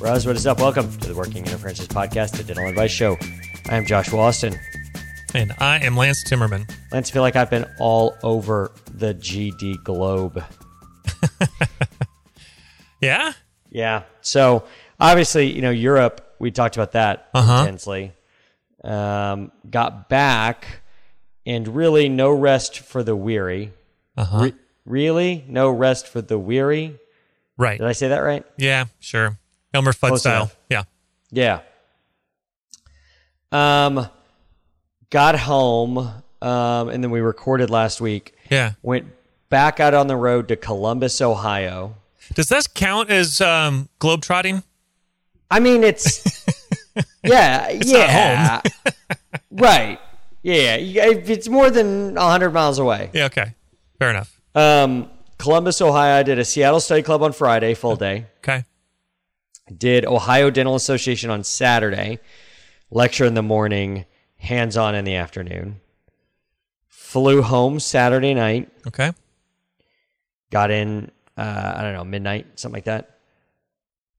Roz, what is up? Welcome to the Working Interferences Podcast, the dental advice show. I am Joshua Austin. And I am Lance Timmerman. Lance, I feel like I've been all over the GD globe. Yeah? Yeah. So obviously, you know, Europe, we talked about that Uh-huh. intensely. Um, got back and really no rest for the weary. Uh-huh. Re- really? No rest for the weary? right. Did I say that right? Yeah, sure. Elmer Fudd Close style. enough. Yeah. Yeah. Um, got home, um, and then we recorded last week. Yeah. Went back out on the road to Columbus, Ohio. Does this count as um, globetrotting? I mean, it's yeah, not yeah, right, yeah. It's more than hundred miles away. Yeah, okay. Fair enough. Um, Columbus, Ohio. I did a Seattle Study Club on Friday, full day. Okay. Did Ohio Dental Association on Saturday. Lecture in the morning, hands on in the afternoon. Flew home Saturday night. Okay. Got in, uh, I don't know, midnight, something like that.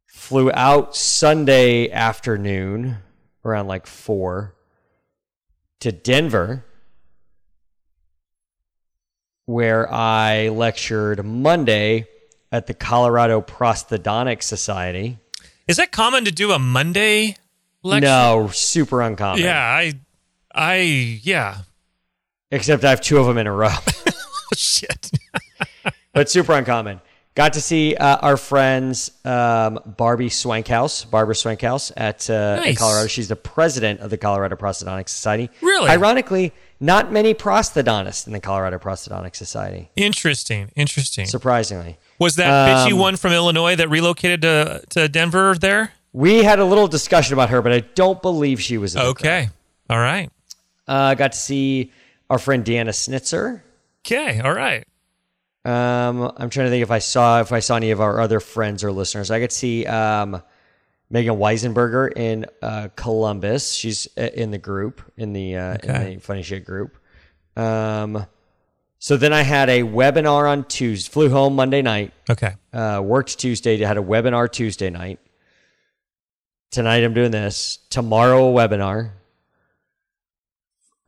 Flew out Sunday afternoon around like four to Denver, where I lectured Monday at the Colorado Prosthodontic Society. Is that common to do a Monday lecture? No, super uncommon. Yeah, I I yeah. Except I have two of them in a row, Shit. but super uncommon. Got to see uh, our friends um, Barbie Swankhouse, Barbara Swankhouse at, uh, Nice. Colorado. She's the president of the Colorado Prosthodontic Society. Really? Ironically, not many prosthodontists in the Colorado Prosthodontic Society. Interesting. Interesting. Surprisingly, Was that bitchy Um, one from Illinois that relocated to to Denver there? we had a little discussion about her, but I don't believe she was. In the crowd. Okay. All right. Uh, got to see our friend Deanna Snitzer. Okay. All right. Um, I'm trying to think if I saw if I saw any of our other friends or listeners. I could see um, Megan Weisenberger in uh, Columbus. She's uh, in the group in the uh, Okay. in the funny shit group. Um, so then I had a webinar on Tuesday. Flew home Monday night. Okay. Uh, worked Tuesday. Had a webinar Tuesday night. Tonight I'm doing this. Tomorrow a webinar.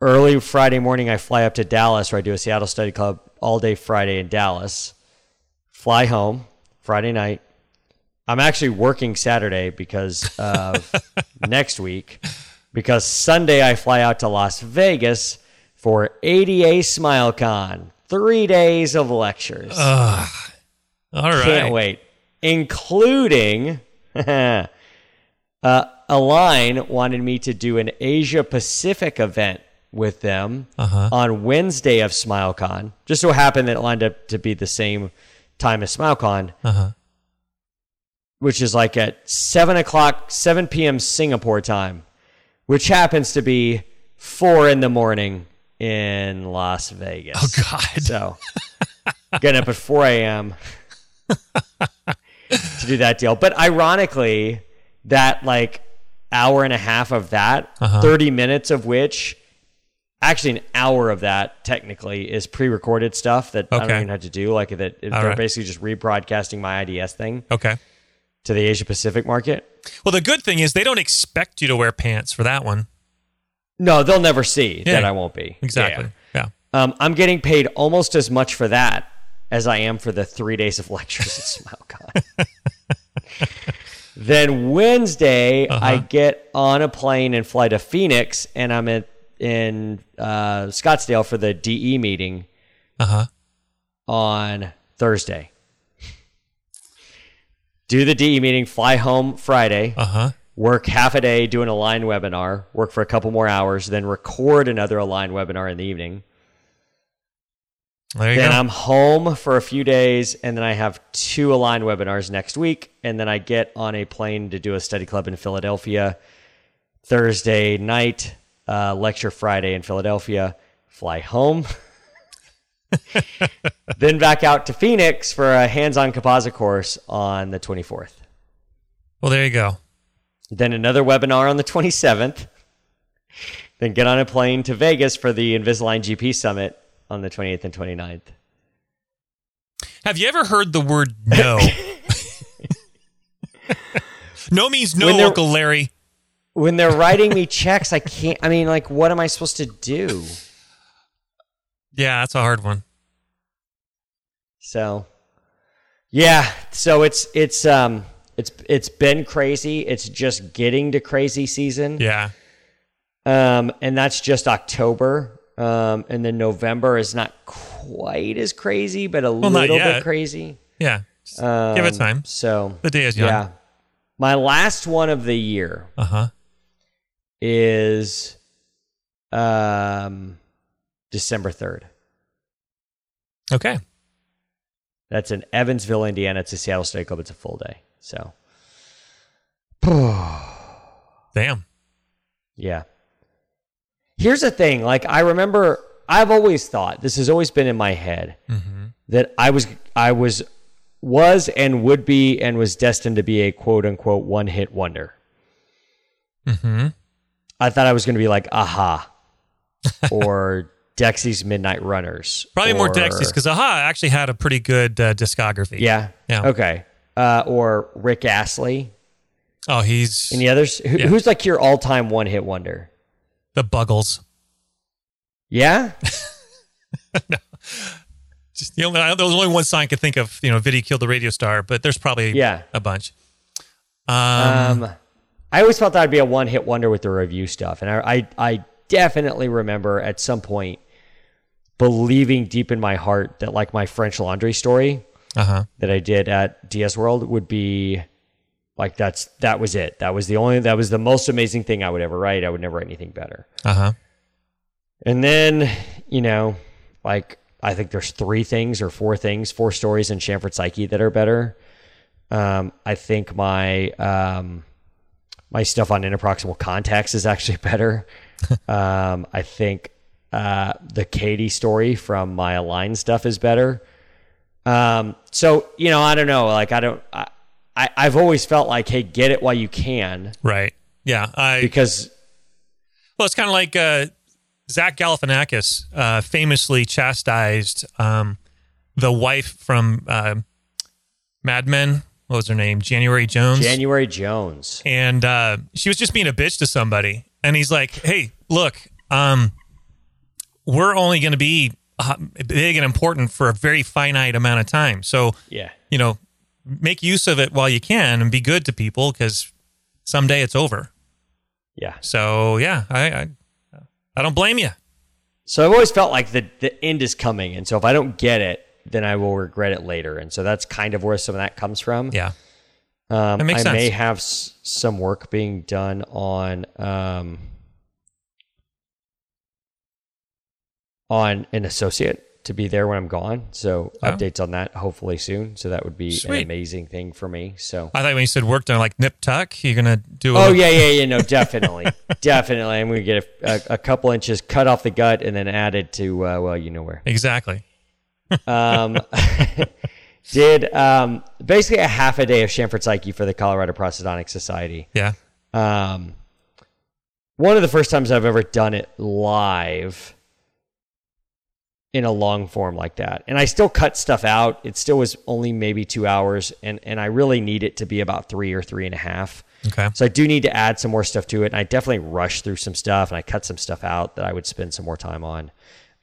Early Friday morning I fly up to Dallas where I do a Seattle Study Club all day Friday in Dallas. Fly home Friday night. I'm actually working Saturday because of next week. Because Sunday I fly out to Las Vegas for ADA SmileCon. Three days of lectures. All right. Can't wait. Including uh, Align wanted me to do an Asia Pacific event with them Uh-huh. on Wednesday of SmileCon. Just so happened that it lined up to be the same time as SmileCon, Uh-huh. Which is like at 7 o'clock, 7 p.m. Singapore time, which happens to be 4 in the morning in Las Vegas. Oh God. So getting up at 4 a.m. to do that deal. But ironically, that like hour and a half of that, Uh-huh. 30 minutes of which, actually an hour of that technically is pre-recorded stuff that I don't even have to do. Like that, they're right. basically just rebroadcasting my IDS thing Okay. To the Asia Pacific market. Well, the good thing is they don't expect you to wear pants for that one. No, they'll never see Yeah. that I won't be. Exactly. Yeah. Yeah. Um, I'm getting paid almost as much for that as I am for the three days of lectures at SmileCon. then Wednesday, I get on a plane and fly to Phoenix, and I'm at, in uh, Scottsdale for the DE meeting Uh huh. on Thursday. Do the DE meeting, fly home Friday, Uh huh. work half a day doing Align webinar, work for a couple more hours, then record another Align webinar in the evening. There you Then go. I'm home for a few days, and then I have two Align webinars next week, and then I get on a plane to do a study club in Philadelphia Thursday night, uh, lecture Friday in Philadelphia, fly home. then back out to Phoenix for a hands on composite course on the 24th. Well, there you go. Then another webinar on the 27th. Then get on a plane to Vegas for the Invisalign GP Summit on the 28th and 29th. Have you ever heard the word no? no means no, Uncle Larry. When they're writing me checks, I can't. I mean, like, what am I supposed to do? Yeah, that's a hard one. So, yeah. So it's it's um it's it's been crazy. It's just getting to crazy season. Yeah. Um, and that's just October. Um, and then November is not quite as crazy, but a not little bit crazy. Yeah. Um, Give it time. So The day is young. yeah. My last one of the year Uh huh. is um December third. Okay. That's in Evansville, Indiana. It's a Seattle Study Club. It's a full day. So Damn. Yeah. Here's the thing. Like I remember, I've always thought this has always been in my head that I was, I was, was and would be and was destined to be a quote unquote one hit wonder. Mm-hmm. I thought I was going to be like Aha or Dexys Midnight Runners. Probably more Dexys because Aha actually had a pretty good uh, discography. Yeah. Yeah. Okay. Uh, or Rick Astley. Oh, he's Any others? Who, Yeah. Who's like your all time one hit wonder? the Buggles. Yeah. Just, you know, I- there was only one song I could think of. You know, Video killed the radio star, but there's probably Yeah. a bunch. Um, Um, I always felt that I'd be a one hit wonder with the review stuff, and I, I I definitely remember at some point believing deep in my heart that like my French Laundry story uh huh. that I did at DS World would be like that's that was it. That was the only that was the most amazing thing I would ever write. I would never write anything better. Uh huh. And then, you know, like I think there's three things or four things, four stories in Shamford Psyche that are better. Um, I think my um, my stuff on interproximal contacts is actually better. um, I think uh, the Katie story from my Align stuff is better. Um, so you know, I don't know. Like I don't. I, I I've always felt like, hey, get it while you can, Right. Yeah. I because Well, it's kind of like uh, Zach Galifianakis uh, famously chastised um, the wife from uh, Mad Men. What was her name? January Jones. January Jones. and uh, she was just being a bitch to somebody. And he's like, "Hey, look, um, we're only going to be uh, big and important for a very finite amount of time. So, Yeah. you know, make use of it while you can and be good to people because someday it's over." Yeah. So, yeah, I I, I don't blame you. So I've always felt like the the end is coming, and so if I don't get it, then I will regret it later. And so that's kind of where some of that comes from. Yeah. Um, that makes I may have s- some work being done on um, on an associate to be there when I'm gone. So Oh. updates on that hopefully soon. So that would be Sweet. an amazing thing for me. So. I thought when you said work done like nip tuck, you're gonna do. Oh yeah, yeah, yeah. No, definitely, definitely. I'm gonna get a, a, a couple inches cut off the gut and then added to uh, well, you know where. exactly. um, did um, basically a half a day of Shamford Psyche for the Colorado Prosthodontic Society. Yeah. Um, one of the first times I've ever done it live in a long form like that. And I still cut stuff out. It still was only maybe two hours, and, and I really need it to be about three or three and a half. Okay. So I do need to add some more stuff to it. And I definitely rushed through some stuff and I cut some stuff out that I would spend some more time on.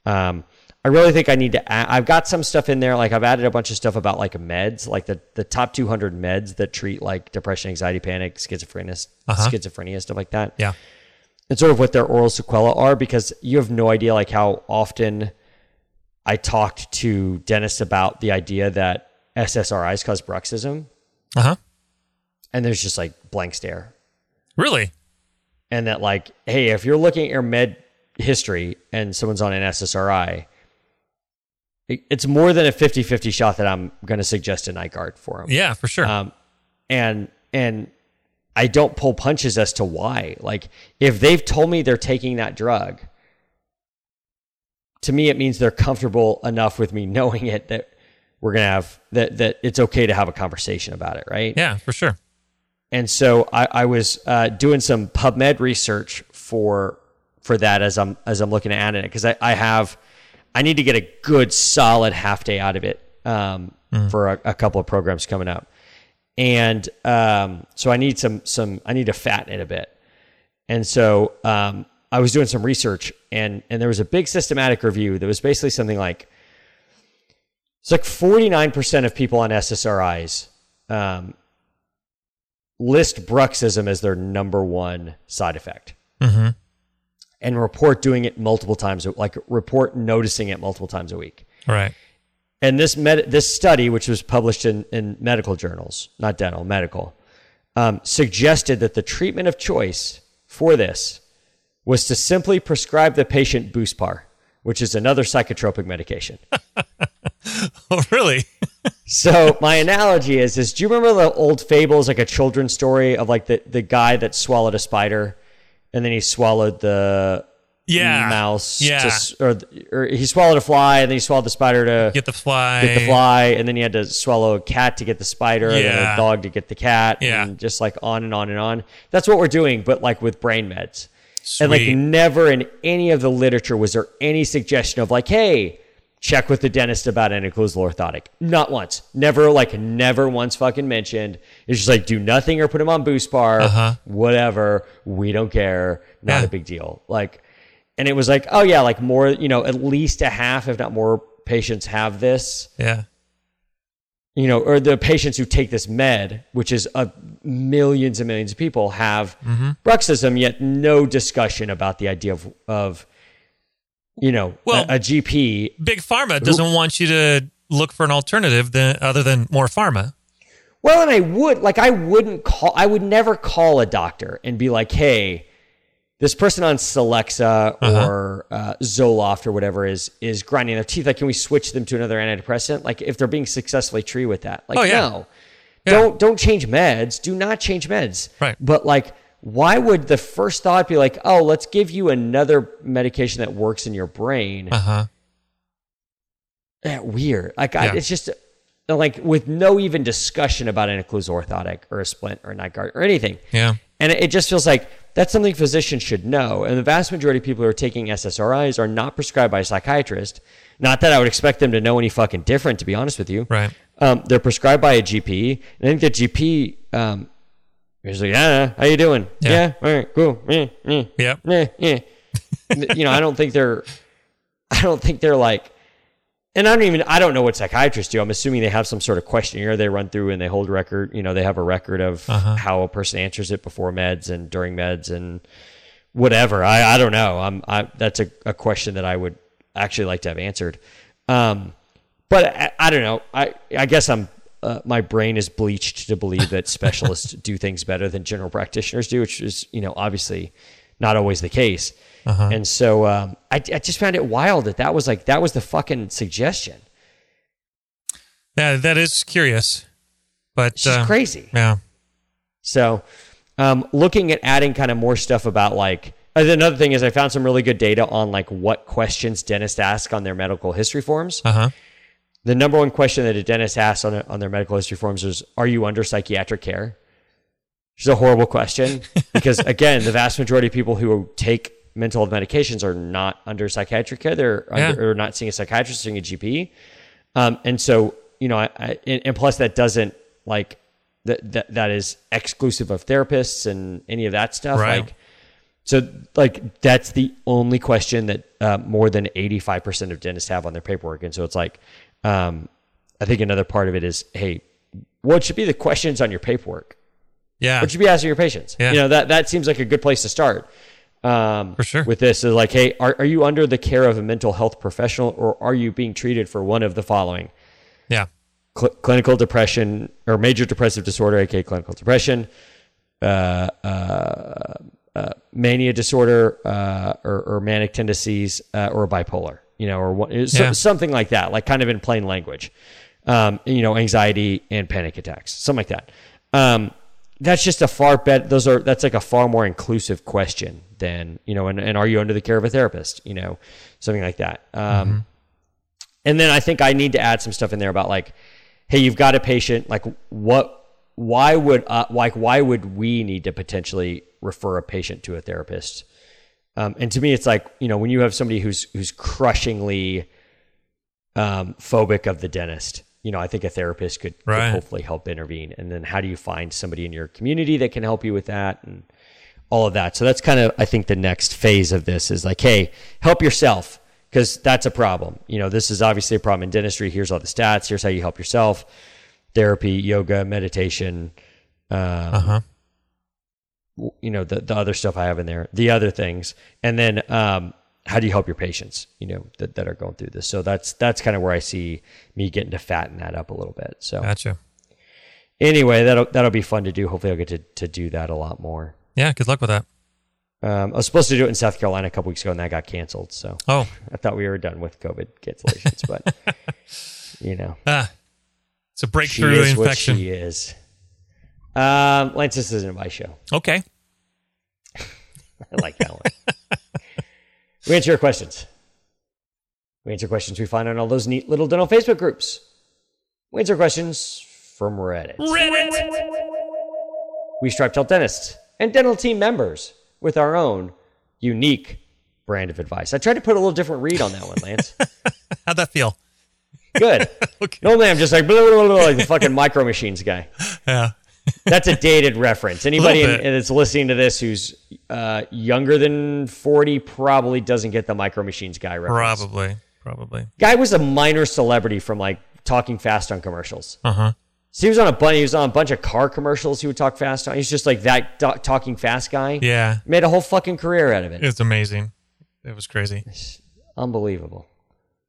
Um, I really think I need to add, I've got some stuff in there. Like I've added a bunch of stuff about like meds, like the, the top 200 meds that treat like depression, anxiety, panic, schizophrenia, Uh-huh. schizophrenia, stuff like that. Yeah. And sort of what their oral sequela are because you have no idea like how often I talked to dentists about the idea that SSRIs cause bruxism. Uh huh. And there's just like blank stare. Really? and that like hey if you're looking at your med history and someone's on an ssri it's more than a 50-50 shot that i'm going to suggest a night guard for him. Yeah, for sure. um, and and I don't pull punches as to why. Like if they've told me they're taking that drug, to me it means they're comfortable enough with me knowing it that we're gonna have that that it's okay to have a conversation about it, right? Yeah, for sure. And so I, I was uh, doing some PubMed research for for that as I'm as I'm looking at it because I, I have I need to get a good solid half day out of it um, for a, a couple of programs coming up, and um, so I need some some I need to fatten it a bit, and so um, I was doing some research and and there was a big systematic review that was basically something like it's like 49% of people on SSRIs um, list bruxism as their number one side effect and report doing it multiple times, like report noticing it multiple times a week. Right. And this med- this study, which was published in, in medical journals, not dental, medical, um, suggested that the treatment of choice for this was to simply prescribe the patient Buspar, which is another psychotropic medication. Oh, really? So my analogy is: is do you remember the old fables, like a children's story of like the the guy that swallowed a spider, and then he swallowed the Yeah. mouse, Yeah. to or, or he swallowed a fly, and then he swallowed the spider to Get the fly. get the fly, and then he had to swallow a cat to get the spider, and then a dog to get the cat, Yeah. and just like on and on and on. That's what we're doing, but like with brain meds. And like never in any of the literature was there any suggestion of like, hey, check with the dentist about an occlusal orthotic. Not once. Never like never once fucking mentioned. It's just like do nothing or put him on Buspar, Uh-huh. whatever. We don't care. Not Yeah. a big deal. Like and it was like, oh yeah, like more, you know, at least a half, if not more patients have this Yeah. you know, or the patients who take this med, which is a millions and millions of people have Mm-hmm. bruxism, yet no discussion about the idea of, of you know, Well- a, a GP. Big Pharma doesn't want you to look for an alternative than, other than more pharma. Well, and I would like, I wouldn't call, I would never call a doctor and be like, hey, this person on Celexa Uh-huh. or uh, Zoloft or whatever is is grinding their teeth. Like, can we switch them to another antidepressant? Like, if they're being successfully treated with that, like, Oh, yeah. no, Yeah. don't don't change meds. Do not change meds. Right. But like, why would the first thought be like, oh, let's give you another medication that works in your brain? Uh huh. Yeah, weird. Like, I, it's just like with no even discussion about an occlusal orthotic or a splint or a night guard or anything. Yeah. And it just feels like that's something physicians should know. And the vast majority of people who are taking SSRIs are not prescribed by a psychiatrist. Not that I would expect them to know any fucking different, to be honest with you. Right. Um, they're prescribed by a GP. And I think the GP um, is like, yeah, how you doing? Yeah. Yeah, all right, cool. Yeah, yeah, yeah, yeah. you know, I don't think they're, I don't think they're like, and I don't even, I don't know what psychiatrists do. I'm assuming they have some sort of questionnaire they run through and they hold record, you know, they have a record of how a person answers it before meds and during meds and whatever. I, I don't know. I'm, I, that's a, a question that I would actually like to have answered. Um, but I, I don't know. I, I guess I'm, uh, my brain is bleached to believe that specialists do things better than general practitioners do, which is, you know, obviously not always the case. And so um, I, I just found it wild that that was like that was the fucking suggestion. Yeah, that is curious. But It's uh, crazy. Yeah. So, um, looking at adding kind of more stuff about like another thing is I found some really good data on like what questions dentists ask on their medical history forms. Uh huh. The number one question that a dentist asks on, on their medical history forms is, "Are you under psychiatric care?" Which is a horrible question because again, the vast majority of people who take mental health medications are not under psychiatric care. They're Yeah. under, or not seeing a psychiatrist, seeing a GP. Um, and so, you know, I, I, and, plus that doesn't like that, that, that is exclusive of therapists and any of that stuff. Right. Like, so like that's the only question that uh, more than 85% of dentists have on their paperwork. And so it's like, um, I think another part of it is, Hey, what should be the questions on your paperwork? Yeah. What should be asking your patients? Yeah. You know, that, that seems like a good place to start. Um, For sure. With this is like, Hey, are, are you under the care of a mental health professional or are you being treated for one of the following? yeah. cl- clinical depression or major depressive disorder, aka clinical depression, uh, uh, uh, mania disorder, uh, or, or manic tendencies, uh, or bipolar, you know, or what, so, Yeah. something like that, like kind of in plain language, um, you know, anxiety and panic attacks, something like that. Um, that's just a far better. Those are that's like a far more inclusive question than you know. And, and are you under the care of a therapist? You know, something like that. Um, And then I think I need to add some stuff in there about like, hey, you've got a patient. Like, what? Why would uh, like why would we need to potentially refer a patient to a therapist? Um, and to me, it's like you know when you have somebody who's who's crushingly um, phobic of the dentist. You know, I think a therapist could, could hopefully help intervene. And then how do you find somebody in your community that can help you with that and all of that? So that's kind of I think the next phase of this is like, hey, help yourself because that's a problem. You know, this is obviously a problem in dentistry. Here's all the stats. Here's how you help yourself: therapy, yoga, meditation. Um, Uh huh. you know the, the other stuff I have in there, the other things, and then um, how do you help your patients, you know, that, that are going through this. So that's that's kind of where I see me getting to fatten that up a little bit. So Gotcha. anyway, that'll that'll be fun to do. Hopefully, I'll get to to do that a lot more. Yeah. Good luck with that. Um, I was supposed to do it in South Carolina a couple weeks ago, and that got canceled. So Oh, I thought we were done with COVID cancellations, but you know, ah, it's a she breakthrough is what infection. she is. Um, Lance, this isn't my show. Okay. I like that one. we answer your questions. We answer questions we find on all those neat little dental Facebook groups. We answer questions from Reddit. We stripe tell dentists and dental team members with our own unique brand of advice. I tried to put a little different read on that one, Lance. How'd that feel? Good. Okay. Normally I'm just like, blah, blah, blah, like the fucking micro machines guy. Yeah. That's a dated reference. Anybody in, that's listening to this who's uh, younger than 40 probably doesn't get the Micro Machines guy reference. Probably. Probably. Guy was a minor celebrity from like talking fast on commercials. Uh huh. So he was on a bunch. He was on a bunch of car commercials. He would talk fast on. He's just like that do- talking fast guy. Yeah. Made a whole fucking career out of it. It's amazing. It was crazy. Unbelievable.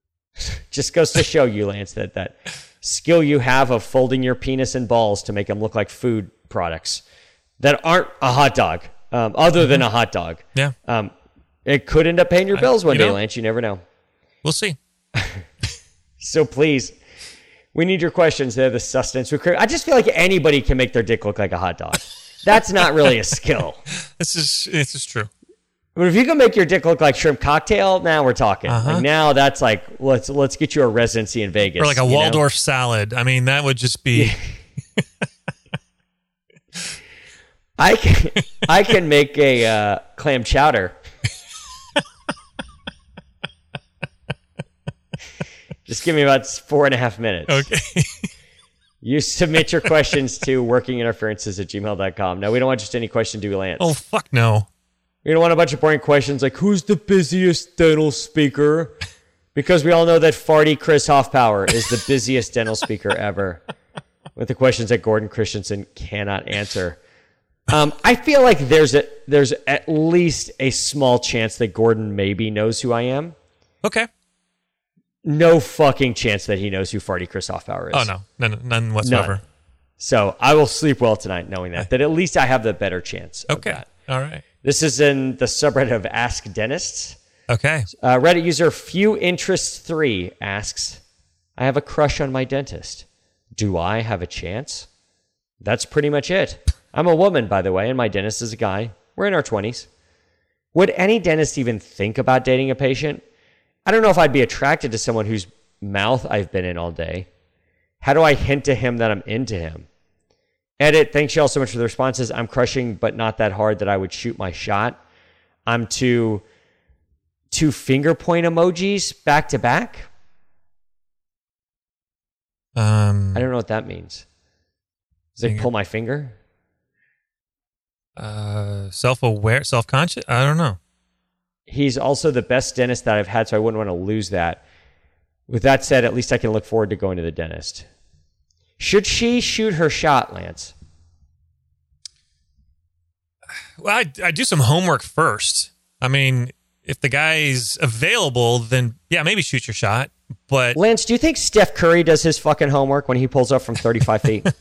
just goes to show you, Lance, that that skill you have of folding your penis and balls to make them look like food products that aren't a hot dog, um, other than a hot dog. Yeah. Um, it could end up paying your bills one you day, know- Lance. You never know. We'll see. So please, we need your questions. They're the sustenance. I just feel like anybody can make their dick look like a hot dog. That's not really a skill. This is this is true. But if you can make your dick look like shrimp cocktail, now we're talking. Uh-huh. Like now that's like let's let's get you a residency in Vegas Or like a you know? Waldorf salad. I mean, that would just be I can I can make a uh, clam chowder. Just give me about four and a half minutes. okay. You submit your questions to workinginterferences at gmail.com. Now, we don't want just any question, do we, Lance? oh fuck no. We don't want a bunch of boring questions like who's the busiest dental speaker? Because we all know that farty Chris Hoffpower is the busiest dental speaker ever. With the questions that Gordon Christensen cannot answer. Um, I feel like there's a there's at least a small chance that Gordon maybe knows who I am. Okay. No fucking chance that he knows who farty Chris Hoffpower is. Oh no, none, none whatsoever. None. So I will sleep well tonight knowing that. That at least I have the better chance. Okay. All right. This is in the subreddit of Ask Dentists. Okay. Uh, Reddit user Few Interests 3 asks, I have a crush on my dentist. Do I have a chance? That's pretty much it. I'm a woman, by the way, and my dentist is a guy. We're in our 20s. Would any dentist even think about dating a patient? I don't know if I'd be attracted to someone whose mouth I've been in all day. How do I hint to him that I'm into him? Edit, thanks y'all so much for the responses. I'm crushing, but not that hard that I would shoot my shot. I'm too two finger point emojis back to back. Um. I don't know what that means. Does it pull my finger? Uh. Self-aware, self-conscious. I don't know. He's also the best dentist that I've had, so I wouldn't want to lose that. With that said, at least I can look forward to going to the dentist. Should she shoot her shot, Lance? Well, I I do some homework first. I mean, if the guy's available, then yeah, maybe shoot your shot. But Lance, do you think Steph Curry does his fucking homework when he pulls up from 35 feet?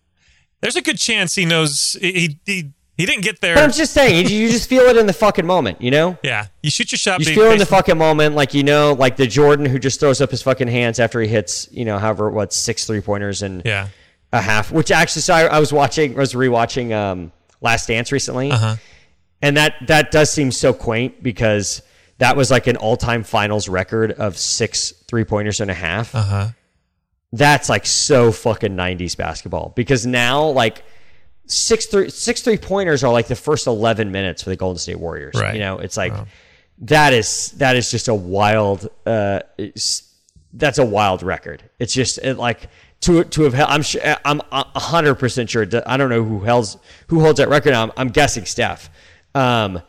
there's a good chance he knows he he, he didn't get But I'm just saying, you, just feel it in the fucking moment, you know? Yeah, you shoot your shot. You feel it in the fucking moment, like you know, like the Jordan who just throws up his fucking hands after he hits, you know, however what six three pointers and Yeah, a half. Which actually, so I, I was watching, I was rewatching um, Last Dance recently, Uh-huh. and that that does seem so quaint because that was like an all-time finals record of six three pointers and a half. Uh-huh. That's like so fucking '90s basketball because now like six three six three pointers are like the first 11 minutes for the Golden State Warriors. Right. You know, it's like that is that is just a wild. Uh, that's a wild record. It's just it, like to to have. held- I'm sure. I'm a hundred percent sure. I don't know who holds who holds that record. I'm, I'm guessing Steph. Um,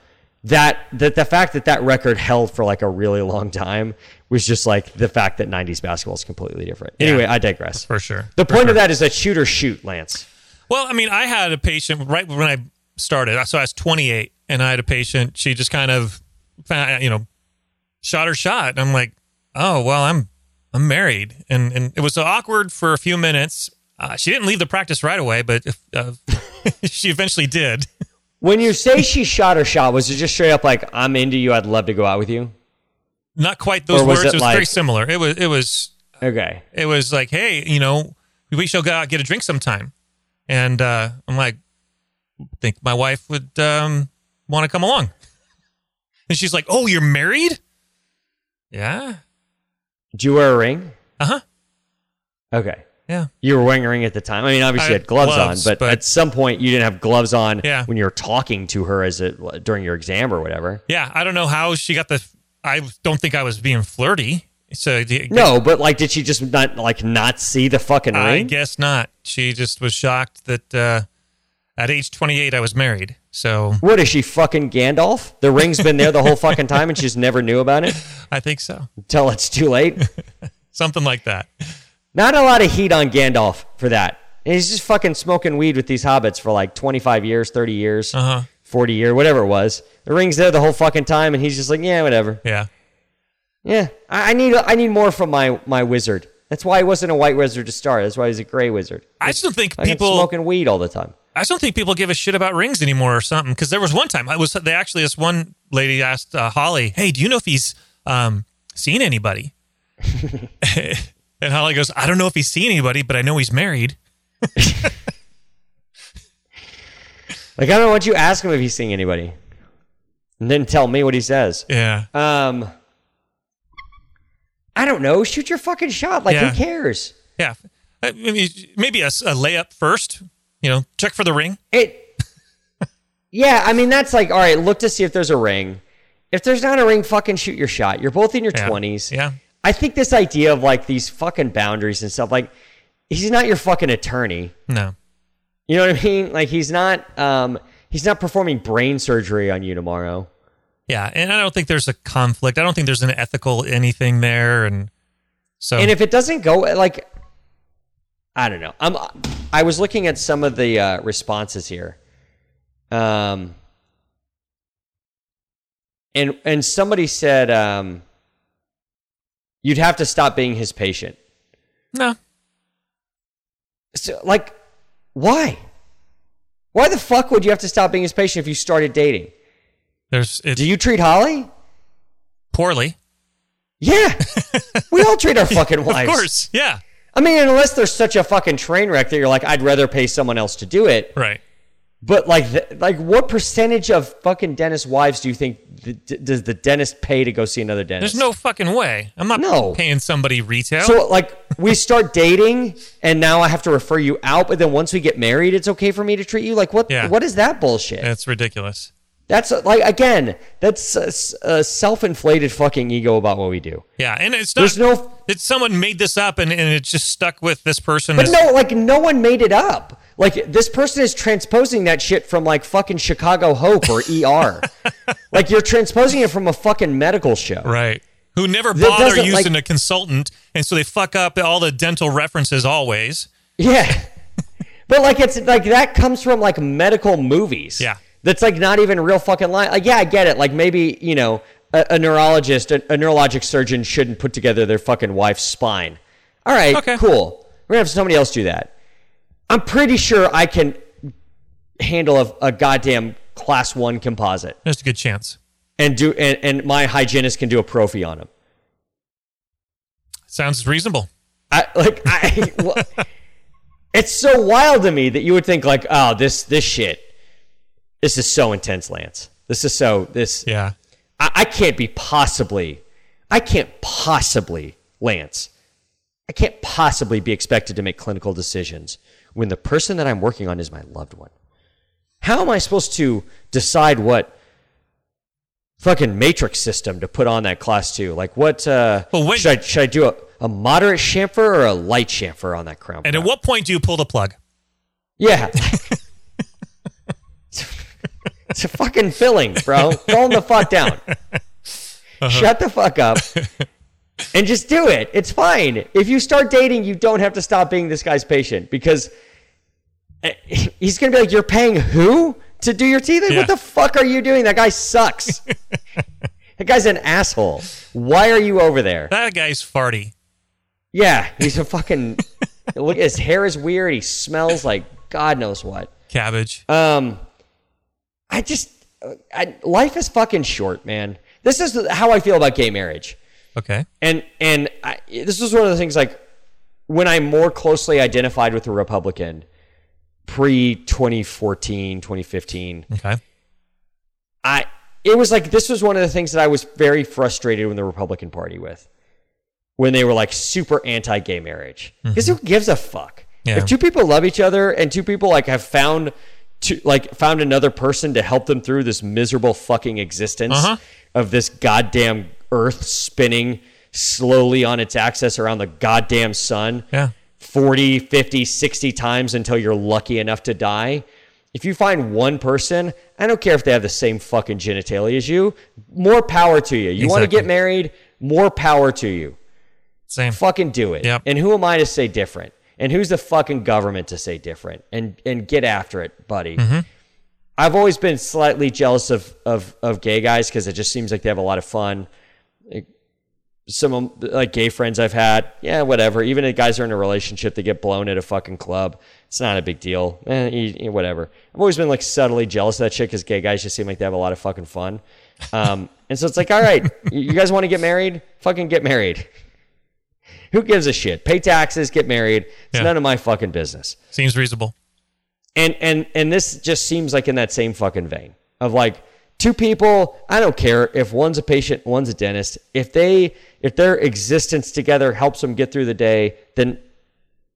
that that the fact that that record held for like a really long time was just like the fact that 90s basketball is completely different. Anyway, I digress. For sure. The For point sure. of that is that shoot or shoot, Lance. Well, I mean, I had a patient right when I started. So I was 28, and I had a patient. She just kind of, you know, shot her shot. And I'm like, oh well, I'm I'm married, and and it was awkward for a few minutes. Uh, she didn't leave the practice right away, but uh, she eventually did. When you say she shot her shot, was it just straight up like I'm into you? I'd love to go out with you. Not quite those was words. it It was like- very similar. It was it was Okay. it was like, hey, you know, we shall go out get a drink sometime. And uh, I'm like, think my wife would um, want to come along. And she's like, oh, you're married? Yeah. Did you wear a ring? Uh huh. Okay. Yeah. You were wearing a ring at the time. I mean, obviously you had gloves, gloves, on, but, but- at some point you didn't have gloves on Yeah. when you were talking to her as it during your exam or whatever. Yeah. I don't know how she got the. I don't think I was being flirty. So you- No, but like, did she just not like not see the fucking I ring? I guess not. She just was shocked that uh, at age 28 I was married. So What is she fucking Gandalf? The ring's been there the whole fucking time and she just never knew about it I think so. until it's too late. Something like that. Not a lot of heat on Gandalf for that. He's just fucking smoking weed with these hobbits for like 25 years, 30 years, Uh huh. 40 years, whatever it was. The ring's there the whole fucking time, and he's just like, yeah, whatever. Yeah. Yeah, I, I need I need more from my my wizard. That's why he wasn't a white wizard to start. That's why he's a gray wizard. I still think Like people smoking weed all the time. I just don't think people give a shit about rings anymore or something. Because there was one time I was they actually this one lady asked uh, Holly, "Hey, do you know if he's um, seen anybody?" and Holly goes, "I don't know if he's seen anybody, but I know he's married." Like I don't know what you ask him if he's seeing anybody, and then tell me what he says. Yeah, Um, I don't know. Shoot your fucking shot. Like Yeah. who cares? yeah. I mean, maybe a, a layup first. You know, check for the ring. It. Yeah, I mean that's like all right. Look to see if there's a ring. If there's not a ring, fucking shoot your shot. You're both in your Yeah. twenties. Yeah, I think this idea of like these fucking boundaries and stuff, like he's not your fucking attorney. no. You know what I mean? Like he's not um he's not performing brain surgery on you tomorrow. Yeah, and I don't think there's a conflict. I don't think there's an ethical anything there, and so And if it doesn't go like I don't know. I'm I was looking at some of the uh, responses here. Um and and somebody said um you'd have to stop being his patient. no, So, like, why? Why the fuck would you have to stop being his patient if you started dating? There's Do you treat Holly? poorly. Yeah. we all treat our fucking wives. Of course, yeah, I mean, unless there's such a fucking train wreck that you're like, I'd rather pay someone else to do it. right. But like, th- like, what percentage of fucking dentist wives do you think th- d- does the dentist pay to go see another dentist? There's no fucking way. I'm not No. paying somebody retail. So like, we start dating, and now I have to refer you out. But then once we get married, it's okay for me to treat you like what? Yeah. What is that bullshit? That's ridiculous. That's like again, that's a self-inflated fucking ego about what we do. Yeah, and it's not. There's no, it's someone made this up, and, and it just stuck with this person. but no, like no one made it up. Like this person is transposing that shit from like fucking Chicago Hope or ER. like you're transposing it from a fucking medical show. right? Who never bother using like- a consultant, and so they fuck up all the dental references always. Yeah. but like it's like that comes from like medical movies. Yeah. That's like not even real fucking line. Like yeah, I get it. Like maybe, you know, a, a neurologist, a, a neurologic surgeon shouldn't put together their fucking wife's spine. All right, Okay. cool. We're gonna have somebody else do that. I'm pretty sure I can handle a, a goddamn class one composite There's a good chance. and do and, and my hygienist can do a prophy on him. Sounds reasonable. I like I. well, It's so wild to me that you would think like, oh, this this shit, this is so intense, Lance. This is so this. Yeah. I, I can't be possibly, I can't possibly, Lance. I can't possibly be expected to make clinical decisions when the person that I'm working on is my loved one. How am I supposed to decide what fucking matrix system to put on that class two? Like what? Uh, Well, when- should I should I do a, a moderate chamfer or a light chamfer on that crown? And at what point do you pull the plug? Yeah. it's a fucking filling, bro. Calm the fuck down. Shut the fuck up. And just do it. It's fine. If you start dating, you don't have to stop being this guy's patient because eh, he's going to be like, You're paying who to do your teeth? Like, Yeah. What the fuck are you doing? That guy sucks. that guy's an asshole. Why are you over there? That guy's farty. Yeah, he's a fucking. look, his hair is weird. He smells like God knows what. Cabbage. Um, I just, I, life is fucking short, man. This is how I feel about gay marriage, Okay. and and I, this was one of the things like when I more closely identified with a Republican pre 2014, 2015. Okay. I it was like this was one of the things that I was very frustrated with the Republican Party with when they were like super anti-gay marriage. Mm-hmm. Because who gives a fuck? Yeah. If two people love each other and two people like have found to like found another person to help them through this miserable fucking existence Uh-huh. of this goddamn earth spinning slowly on its axis around the goddamn sun. Yeah. 40, 50, 60 times until you're lucky enough to die. If you find one person, I don't care if they have the same fucking genitalia as you, more power to you. You want to get married, more power to you. Same. Fucking do it. Yep. And who am I to say different? And who's the fucking government to say different? And and get after it, buddy. Mm-hmm. I've always been slightly jealous of of, of gay guys because it just seems like they have a lot of fun. Like, some of, like gay friends I've had, yeah, whatever. Even if guys are in a relationship, they get blown at a fucking club. It's not a big deal. Eh, you- you- whatever. I've always been like subtly jealous of that shit because gay guys just seem like they have a lot of fucking fun. Um, and so it's like, all right, you guys want to get married? Fucking get married. Who gives a shit? Pay taxes, get married. It's Yeah. none of my fucking business. Seems reasonable. And and and this just seems like in that same fucking vein of like two people. I don't care if one's a patient, one's a dentist. If they if their existence together helps them get through the day, then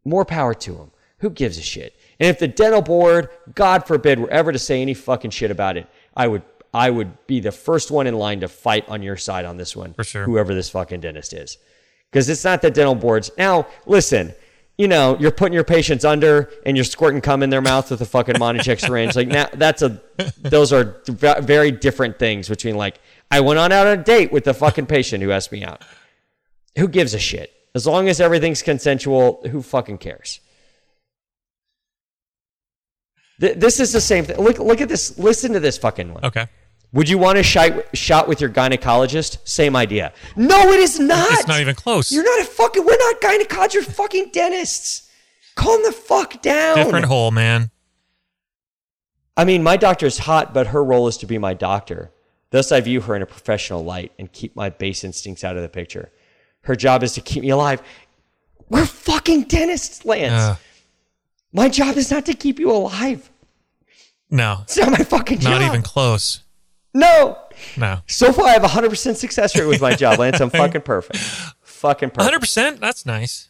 more power to them. Who gives a shit? And if the dental board, God forbid, were ever to say any fucking shit about it, I would I would be the first one in line to fight on your side on this one. For sure. Whoever this fucking dentist is. Because it's not the dental boards. Now, listen, you know, you're putting your patients under and you're squirting cum in their mouth with a fucking Monoject syringe. Like now that's a those are very different things between like I went on out on a date with the fucking patient who asked me out. Who gives a shit? As long as everything's consensual, who fucking cares? Th- This is the same thing. Look, look at this. Listen to this fucking one. Okay. Would you want to shot, shot with your gynecologist? Same idea. No, it is not. It's not even close. You're not a fucking. We're not gynecologists. You're fucking dentists. Calm the fuck down. Different hole, man. I mean, my doctor is hot, but her role is to be my doctor. Thus, I view her in a professional light and keep my base instincts out of the picture. Her job is to keep me alive. We're fucking dentists, Lance. Uh, my job is not to keep you alive. no, It's not my fucking job. not even close. No. No. So far, I have a 100% success rate with my job, Lance. I'm fucking perfect. Fucking perfect. 100%? That's nice.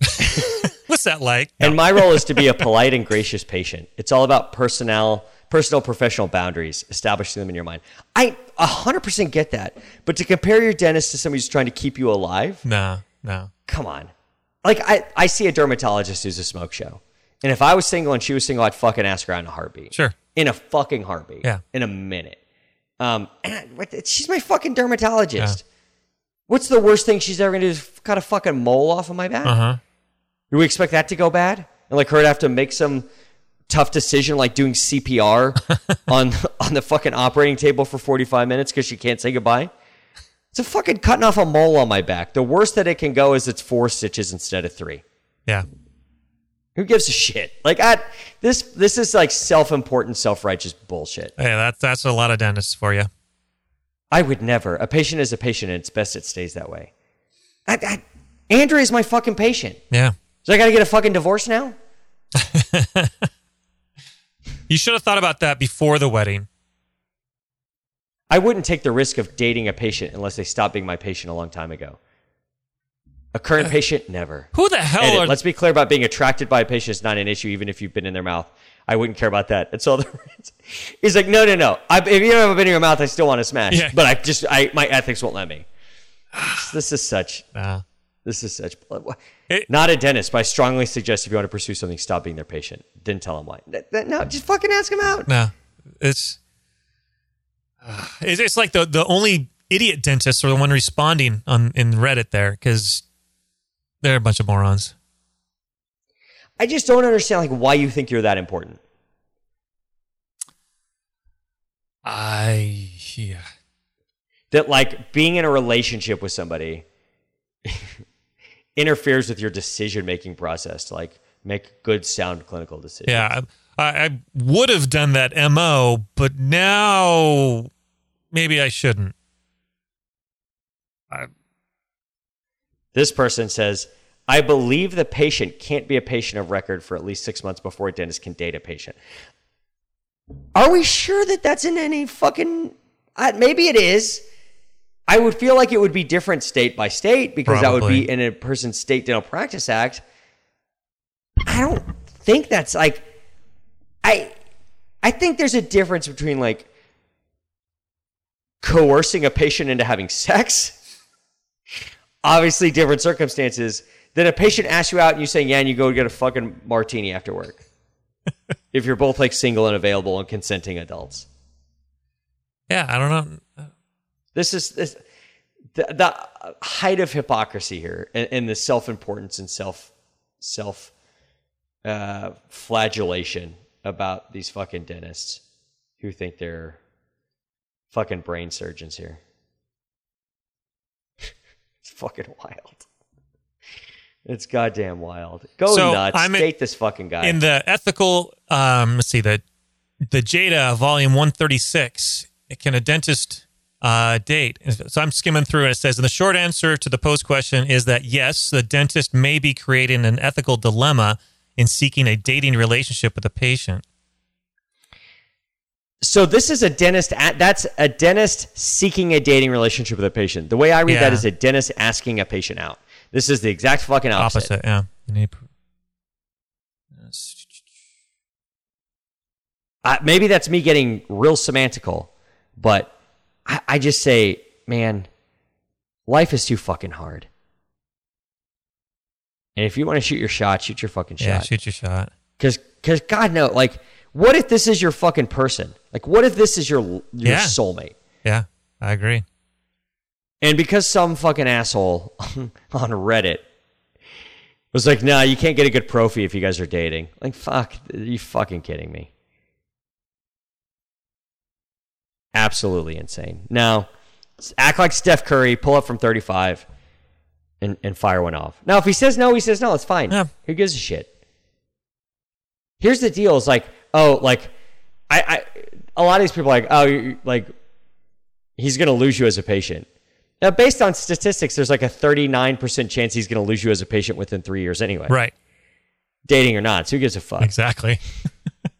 What's that like? And my role is to be a polite and gracious patient. It's all about personnel, personal, professional boundaries, establishing them in your mind. I 100% get that. But to compare your dentist to somebody who's trying to keep you alive, No, no. come on. Like, I, I see a dermatologist who's a smoke show. And if I was single and she was single, I'd fucking ask her out in a heartbeat. Sure. In a fucking heartbeat. Yeah. In a minute. Um, I- what- she's my fucking dermatologist. What's the worst thing she's ever gonna do? Is cut a fucking mole off of my back? Uh huh. Do we expect that to go bad? And like her to have to make some tough decision, like doing CPR on on the fucking operating table for 45 minutes because she can't say goodbye? It's a fucking cutting off a mole on my back. The worst that it can go is it's four stitches instead of three. Yeah. Who gives a shit? Like I, this this is like self-important, self-righteous bullshit. Hey, that's that's a lot of dentists for you. I would never. A patient is a patient, and it's best it stays that way. I, I, Andrea is my fucking patient. Yeah. So I got to get a fucking divorce now? You should have thought about that before the wedding. I wouldn't take the risk of dating a patient unless they stopped being my patient a long time ago. A current patient, never. Who the hell Edit. are Let's be clear about being attracted by a patient is not an issue, even if you've been in their mouth. I wouldn't care about that. It's all the. He's like, no, no, no. I, if you don't haven't been in your mouth, I still want to smash. Yeah. But I just, I my ethics won't let me. this is such. Nah. This is such. It- not a dentist, but I strongly suggest if you want to pursue something, stop being their patient. Didn't tell him why. No, just fucking ask him out. No, it's it's, it's like the the only idiot dentists are the one responding on in Reddit there because they're a bunch of morons. I just don't understand like why you think you're that important. I yeah. that like being in a relationship with somebody interferes with your decision making process to like make good sound clinical decisions. Yeah, I, I would have done that mo, but now maybe I shouldn't. This person says, I believe the patient can't be a patient of record for at least six months before a dentist can date a patient. Are we sure that that's in any fucking. Uh, maybe it is. I would feel like it would be different state by state because that would be in a person's state dental practice act. I don't think that's like. I. I think there's a difference between like coercing a patient into having sex obviously different circumstances than a patient asks you out and you say, yeah and you go get a fucking martini after work. If you're both like single and available and consenting adults. Yeah, I don't know. this is this the, the height of hypocrisy here and, and the self-importance and self self uh, flagellation about these fucking dentists who think they're fucking brain surgeons here fucking wild it's goddamn wild go So, nuts I'm date this fucking guy In the ethical, um, let's see the the JADA volume one thirty six. Can a dentist uh, date? So I'm skimming through, and it says, and the short answer to the post question is that yes, the dentist may be creating an ethical dilemma in seeking a dating relationship with a patient. So this is a dentist. At, that's a dentist seeking a dating relationship with a patient. The way I read that Yeah. is a dentist asking a patient out. This is the exact fucking opposite. Opposite, yeah. You need- Uh, maybe that's me getting real semantical, but I, I just say, man, life is too fucking hard. And if you want to shoot your shot, shoot your fucking shot. Yeah, shoot your shot. Because, because God no, like, what if this is your fucking person? Like, what if this is your your Yeah. soulmate? Yeah, I agree. And because some fucking asshole on Reddit was like, nah, you can't get a good prophy if you guys are dating. Like, fuck, are you fucking kidding me? Absolutely insane. Now, act like Steph Curry, pull up from 35 and, and fire one off. Now, if he says no, he says no, it's fine. Yeah. Who gives a shit? Here's the deal is like, oh, like, I, I, a lot of these people are like, oh, you like, he's going to lose you as a patient. Now, based on statistics, there's like a 39% chance he's going to lose you as a patient within three years anyway. Right. Dating or not. So who gives a fuck? Exactly.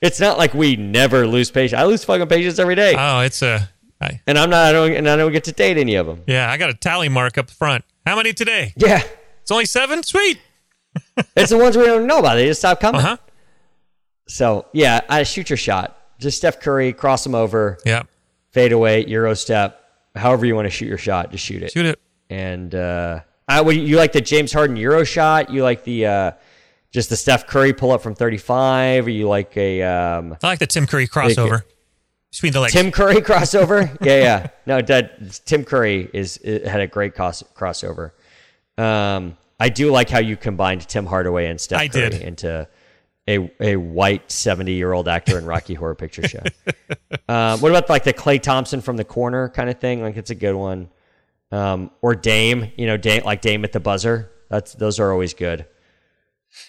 It's not like we never lose patients. I lose fucking patients every day. Oh, it's a. I, and I'm not, I don't, and I don't get to date any of them. yeah, I got a tally mark up front. How many today? Yeah. It's only seven. Sweet. It's the ones we don't know about. They just stop coming. Uh huh. So, yeah, I shoot your shot. Just Steph Curry, cross him over, Yeah. fade away, Euro step, however you want to shoot your shot, just shoot it. Shoot it. And uh, I would you like the James Harden Euro shot? You like the uh, just the Steph Curry pull up from 35? Or you like a um, I like the Tim Curry crossover between the legs. Tim Curry crossover? yeah, yeah. No, that Tim Curry is had a great cross, crossover. Um, I do like how you combined Tim Hardaway and Steph I Curry did. into a a white 70 year old actor in Rocky Horror Picture Show. um, what about like the Klay Thompson from the corner kind of thing? Like it's a good one. Um, or Dame, you know, Dame like Dame at the buzzer. That's those are always good.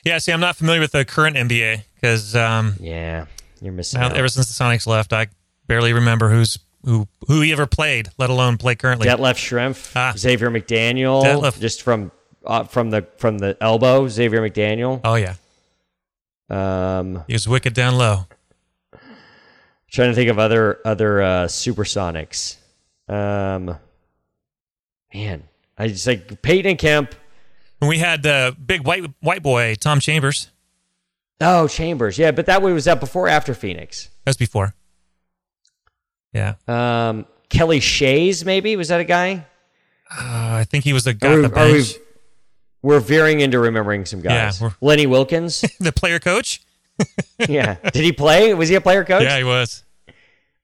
yeah. See, I'm not familiar with the current NBA because um, Yeah, you're missing now, out. ever since the Sonics left, I barely remember who's who who he ever played, let alone play currently. Detlef Schrempf, Ah. Xavier McDaniel, Detlef. just from uh, from the from the elbow, Xavier McDaniel. Oh yeah. Um, He was wicked down low. trying to think of other other uh, supersonics. Um, man, I just like Payton and Kemp. When we had the big white white boy Tom Chambers. Oh, Chambers. Yeah, but that one was that before or after Phoenix. That was before. Yeah, Um, Kelly Shays, maybe was that a guy? uh, I think he was the guy Are on we- the are we- bench. We're veering into remembering some guys. Yeah, Lenny Wilkens. the player coach. yeah. Did he play? Was he a player coach? Yeah, he was.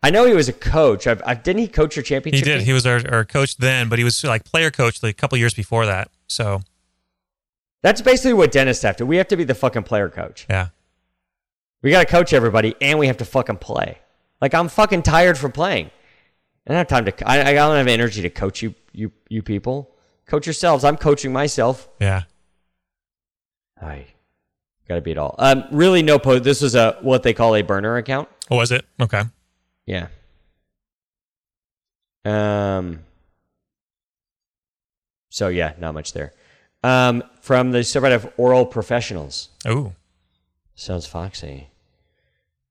I know he was a coach. I've, I've, didn't he coach your championship? He did. team? He was our, our coach then, but he was like player coach like a couple years before that. So That's basically what dentists have to. We have to be the fucking player coach. yeah, We got to coach everybody, and we have to fucking play. Like I'm fucking tired from playing. I don't have time to. I, I don't have energy to coach you, you, you people. Coach yourselves. I'm coaching myself. yeah. I gotta beat all. Um, really, no post. This was a what they call a burner account. What was it? Okay. Yeah. Um. So yeah, not much there. Um, from the subreddit of oral professionals. Oh, Sounds foxy.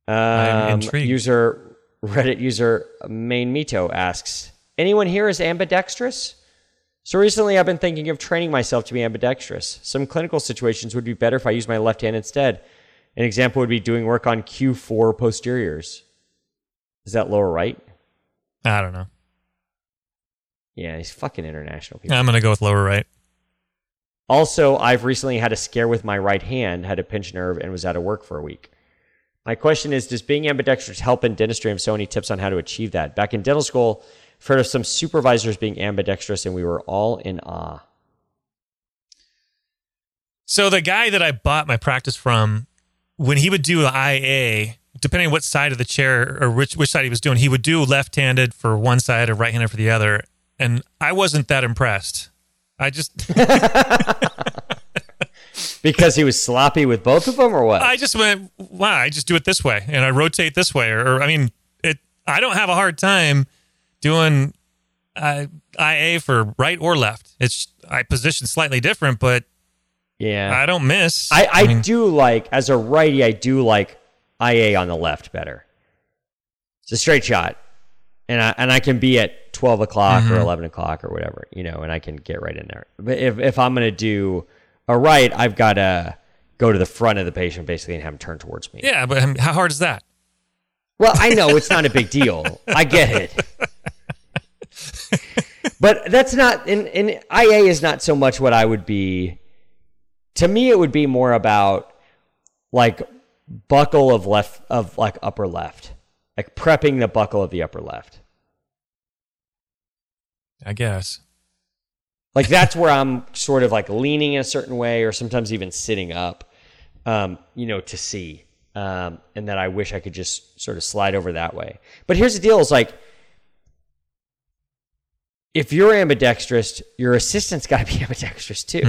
I'm Um, intrigued. User Reddit user Main Mito asks, "Anyone here is ambidextrous?" So recently, I've been thinking of training myself to be ambidextrous. Some clinical situations would be better if I use my left hand instead. An example would be doing work on Q4 posteriors. Is that lower right? I don't know. Yeah, he's fucking international people. I'm gonna go with lower right. Also, I've recently had a scare with my right hand, had a pinched nerve, and was out of work for a week. My question is Does being ambidextrous help in dentistry? And so, any tips on how to achieve that? Back in dental school, heard of some supervisors being ambidextrous, and we were all in awe. So the guy that I bought my practice from, when he would do IA, depending on what side of the chair or which which side he was doing, he would do left-handed for one side or right-handed for the other, and I wasn't that impressed. I just Because he was sloppy with both of them, or what? I just went, wow, I just do it this way and I rotate this way. Or, or I mean, it. I don't have a hard time doing uh, IA for right or left. It's I position slightly different, but yeah. I don't miss. I, I, mean, do like, as a righty, I do like IA on the left better. It's a straight shot. And I, and I can be at 12 o'clock or 11 o'clock or whatever, you know, and I can get right in there. But if, if I'm going to do a right, I've got to go to the front of the patient basically and have him turn towards me. yeah, but how hard is that? Well, I know it's not a big deal. I get it. But that's not, in, in IA is not so much what I would be. To me, it would be more about like buccal of left, of like upper left, like prepping the buccal of the upper left. I guess. Like that's where I'm sort of like leaning in a certain way or sometimes even sitting up, um, you know, to see. Um, and that I wish I could just sort of slide over that way. But here's the deal is like, if you're ambidextrous, your assistant's got to be ambidextrous too.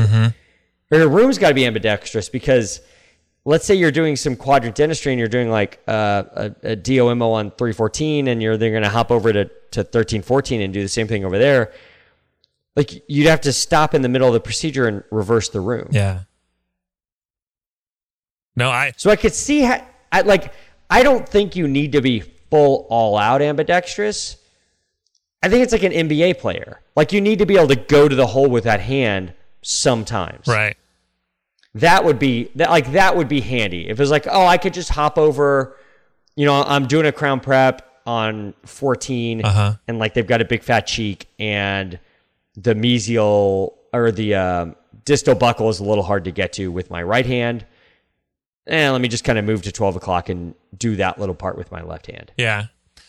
Or your room's got to be ambidextrous because let's say you're doing some quadrant dentistry and you're doing like uh, a, a DOMO on 314 and you're then going to hop over to, to 1314 and do the same thing over there. Like you'd have to stop in the middle of the procedure and reverse the room. Yeah. No, I So I could see how, I, like, I don't think you need to be full all out ambidextrous. I think it's like an NBA player. Like you need to be able to go to the hole with that hand sometimes. right. That would be that like that would be handy. If it was like, oh, I could just hop over, you know, I'm doing a crown prep on 14 Uh-huh. and like they've got a big fat cheek and the mesial or the um, distal buccal is a little hard to get to with my right hand. And let me just kind of move to 12 o'clock and do that little part with my left hand. Yeah.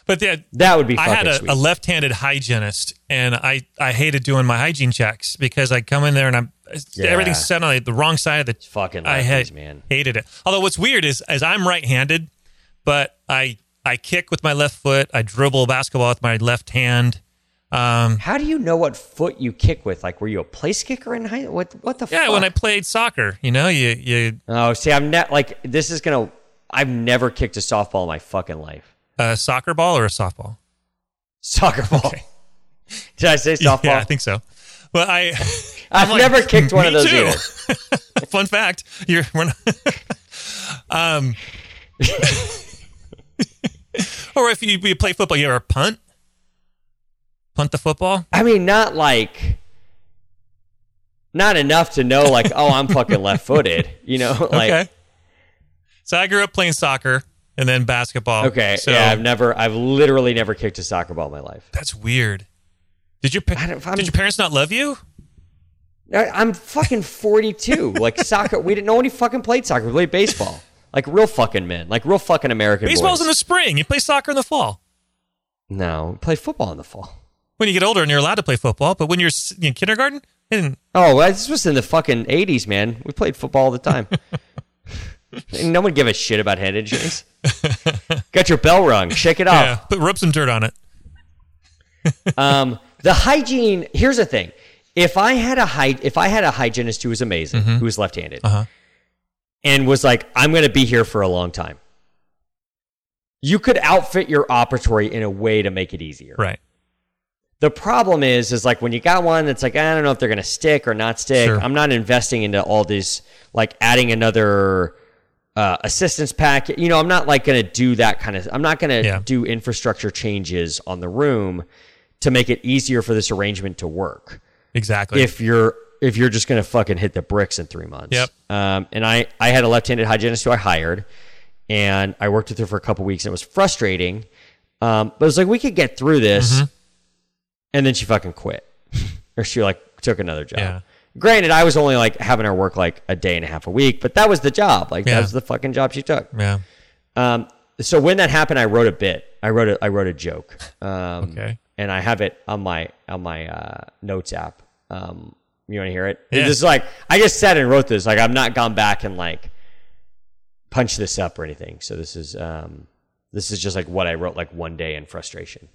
But the, That would be I had a, a left-handed hygienist, and I, I hated doing my hygiene checks because I come in there and I'm Yeah. everything's set on the wrong side of the. fucking I had man. hated it. Although what's weird is, as I'm right-handed, but I I kick with my left foot. I dribble a basketball with my left hand. Um, How do you know what foot you kick with? Like, were you a place kicker in high? What? What the? yeah, fuck? when I played soccer, you know, you you Oh, see, I'm not like this is gonna. I've never kicked a softball in my fucking life. a soccer ball or a softball. Soccer ball. Did I say softball? Yeah, I think so. But I, I've like, never kicked one of those too." either. Fun fact: you're we're not, Um, or if you, you play football, you ever punt? Punt the football? I mean, not like, not enough to know like, oh, I'm fucking left footed. You know, like. okay. So I grew up playing soccer and then basketball. Okay. So yeah, I've never, I've literally never kicked a soccer ball in my life. that's weird. Did your pa- I don't- I'm- did your parents not love you? I'm fucking 42. like soccer, we didn't. know Nobody fucking played soccer. We played baseball. Like real fucking men. Like real fucking American Baseball's boys. in the spring. You play soccer in the fall. no, play football in the fall. When you get older and you're allowed to play football, but when you're in kindergarten, and Oh, this was in the fucking 80s, man. We played football all the time. No one give a shit about head injuries. Got your bell rung. Shake it off. yeah, put rub some dirt on it. Um, the hygiene. Here's the thing: if I had a hy- if I had a hygienist who was amazing, who was left-handed, Uh-huh. and was like, "I'm going to be here for a long time," you could outfit your operatory in a way to make it easier. Right. The problem is, is like when you got one that's like, I don't know if they're going to stick or not stick. Sure. I'm not investing into all these, like adding another uh, assistance packet. You know, I'm not like going to do that kind of. I'm not going to Yeah. do infrastructure changes on the room to make it easier for this arrangement to work. Exactly. If you're if you're just going to fucking hit the bricks in three months. Yep. Um, and I I had a left-handed hygienist who I hired, and I worked with her for a couple weeks, and it was frustrating. Um, but it was like we could get through this, Mm-hmm. And then she fucking quit, or she like took another job. Yeah. Granted, I was only like having her work like a day and a half a week, but that was the job. Like Yeah. that was the fucking job she took. yeah. Um, so when that happened, I wrote a bit. I wrote a I wrote a joke. Um, Okay. And I have it on my on my uh, notes app. Um, you want to hear it? Yeah. This is like I just sat and wrote this. Like I've not gone back and like punched this up or anything. So this is um, this is just like what I wrote like one day in frustration.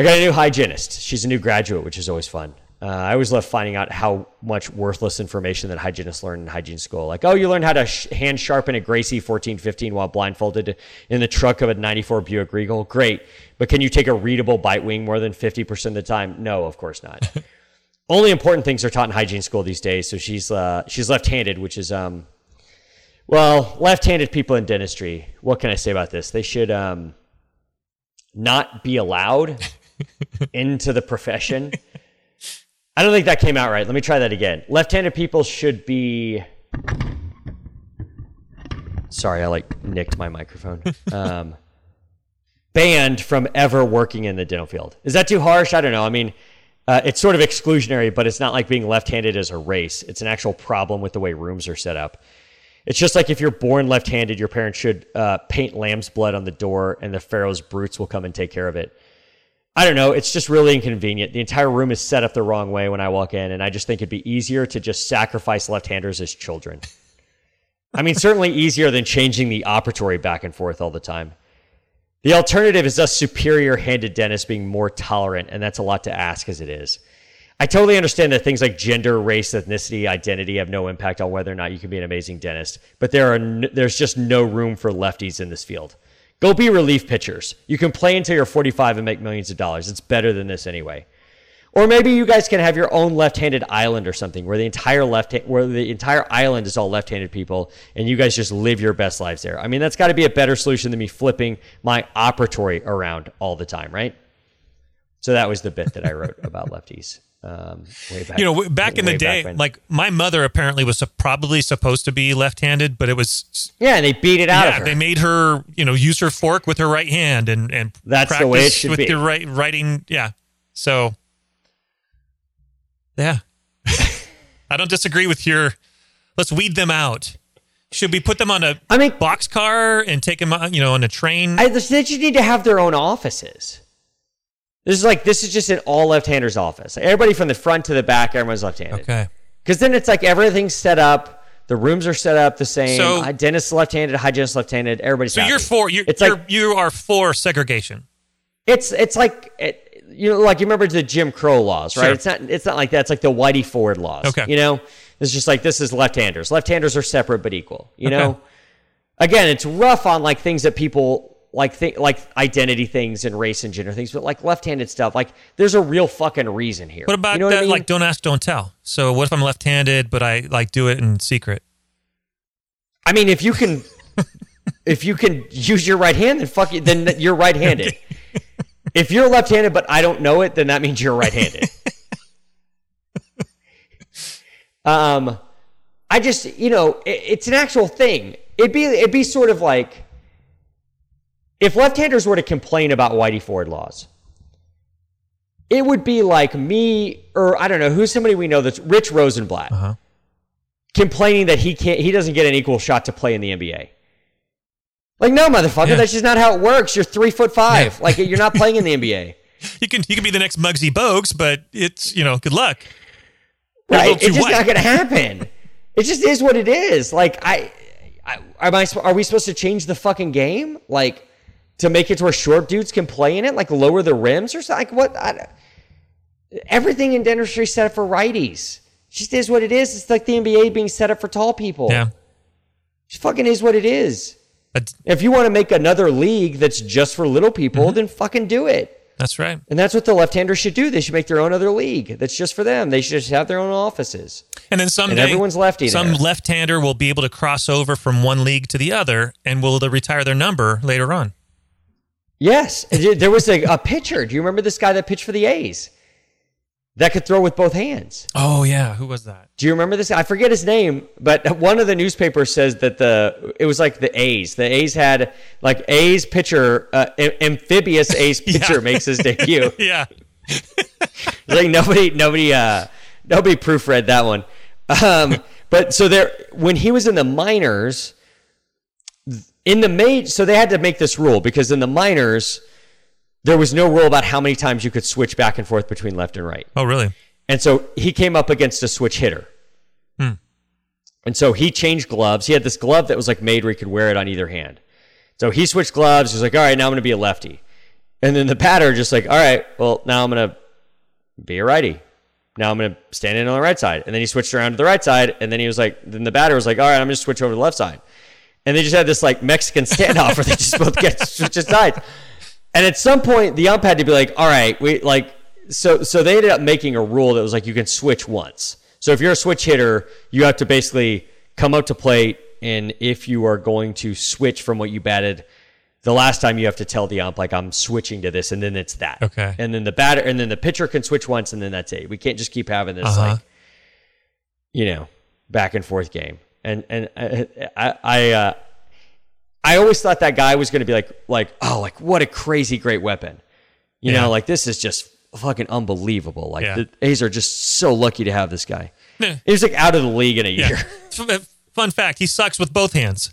I got a new hygienist. She's a new graduate, which is always fun. Uh, I always love finding out how much worthless information that hygienists learn in hygiene school. Like, oh, you learned how to sh- hand sharpen a Gracey 1415 while blindfolded in the truck of a 94 Buick Regal. Great. But can you take a readable bite wing more than 50% of the time? No, of course not. Only important things are taught in hygiene school these days. So she's, uh, she's left handed, which is, um, well, left handed people in dentistry. What can I say about this? They should um, not be allowed into the profession. I don't think that came out right. Let me try that again. Left-handed people should be. Sorry, I like nicked my microphone. Um, banned from ever working in the dental field. Is that too harsh? I don't know. I mean, uh, it's sort of exclusionary, but it's not like being left-handed as a race. It's an actual problem with the way rooms are set up. It's just like if you're born left-handed, your parents should uh, paint lamb's blood on the door, and the Pharaoh's brutes will come and take care of it. I don't know. It's just really inconvenient. The entire room is set up the wrong way when I walk in, and I just think it'd be easier to just sacrifice left-handers as children. I mean, certainly easier than changing the operatory back and forth all the time. The alternative is us superior handed dentists being more tolerant, and that's a lot to ask as it is. I totally understand that things like gender, race, ethnicity, identity have no impact on whether or not you can be an amazing dentist, but there are n- there's just no room for lefties in this field. Go be relief pitchers. You can play until you're 45 and make millions of dollars. It's better than this anyway. Or maybe you guys can have your own left-handed island or something where the entire left where the entire island is all left-handed people and you guys just live your best lives there. I mean, that's got to be a better solution than me flipping my operatory around all the time, right? So that was the bit that I wrote about lefties. Um, way back, You know, w- back in the day, when- like my mother apparently was sup- probably supposed to be left-handed, but it was yeah, and they beat it out of yeah, her. they made her you know use her fork with her right hand and and That's the way it practice should with be. the right writing. Yeah, so yeah, I don't disagree with your. Let's weed them out. Should we put them on a I mean- boxcar and take them, on, you know, on a train? I, they just need to have their own offices. This is like this is just an all left-handers office. Everybody from the front to the back, everyone's left-handed. okay, Because then it's like everything's set up. The rooms are set up the same. So- dentist left-handed, hygienist left-handed. Everybody's so happy. you're for you're, It's you're like you are for segregation. it's it's like it, you know, like you remember the Jim Crow laws, right? Sure. It's not it's not like that. It's like the Whitey Ford laws. Okay. you know, it's just like this is left-handers. Left-handers are separate but equal. You Okay. know, again, it's rough on like things that people like think like identity things and race and gender things, but like left-handed stuff, like there's a real fucking reason here. What about you know that? I mean? Like, don't ask, don't tell. So what if I'm left-handed, but I like do it in secret? I mean, if you can, if you can use your right hand, then fuck you. Then you're right-handed. if you're left-handed, but I don't know it, then that means you're right-handed. um, I just, you know, it, it's an actual thing. It'd be, it'd be sort of like if left-handers were to complain about Whitey Ford laws. It would be like me, or I don't know who's somebody we know that's Rich Rosenblatt Uh-huh. complaining that he can't he doesn't get an equal shot to play in the NBA. Like, no, motherfucker, Yeah. that's just not how it works. You're three foot five. Like you're not playing in the NBA. You can you can be the next Muggsy Bogues, but it's you know good luck. Right? It's just white. not gonna happen. it just is what it is. Like I, I am I are we supposed to change the fucking game? Like to make it to where short dudes can play in it? Like lower the rims or something? Like what? I, everything in dentistry is set up for righties. It just is what it is. It's like the NBA being set up for tall people. Yeah, It just fucking is what it is. but If you want to make another league that's just for little people, Mm-hmm. then fucking do it. that's right. And that's what the left-handers should do. They should make their own other league that's just for them. They should just have their own offices. And then someday, everyone's lefty Some there. left-hander will be able to cross over from one league to the other, and will retire their number later on. Yes, there was a, a pitcher. Do you remember this guy that pitched for the A's that could throw with both hands? Oh yeah, who was that? Do you remember this? I forget his name, but one of the newspapers says that the it was like the A's. The A's had like A's pitcher, uh, am- amphibious A's pitcher makes his debut. Yeah, like nobody nobody uh nobody proofread that one um but so there when he was in the minors in the main so they had to make this rule because in the minors there was no rule about how many times you could switch back and forth between left and right Oh really? and so he came up against a switch hitter hmm. and so he changed gloves he had this glove that was like made where he could wear it on either hand so he switched gloves he's like all right now i'm gonna be a lefty and then the batter just like all right well now i'm gonna be a righty. Now I'm going to stand in on the right side. And then he switched around to the right side. And then he was like, then the batter was like, all right, I'm going to switch over to the left side. And they just had this like Mexican standoff where they just both get switch sides. And at some point, the ump had to be like, all right, we like, so, so they ended up making a rule that was like, you can switch once. So if you're a switch hitter, you have to basically come up to plate. And if you are going to switch from what you batted the last time, you have to tell the ump, like, I'm switching to this. And then it's that. Okay. And then the batter, and then the pitcher can switch once, and then that's it. We can't just keep having this Uh-huh. like, you know, back and forth game. And and I I I, uh, I always thought that guy was going to be like like oh like what a crazy great weapon, you Yeah. know like this is just fucking unbelievable. Like Yeah. the A's are just so lucky to have this guy. Yeah. He was like out of the league in a year. F- Fun fact: he sucks with both hands.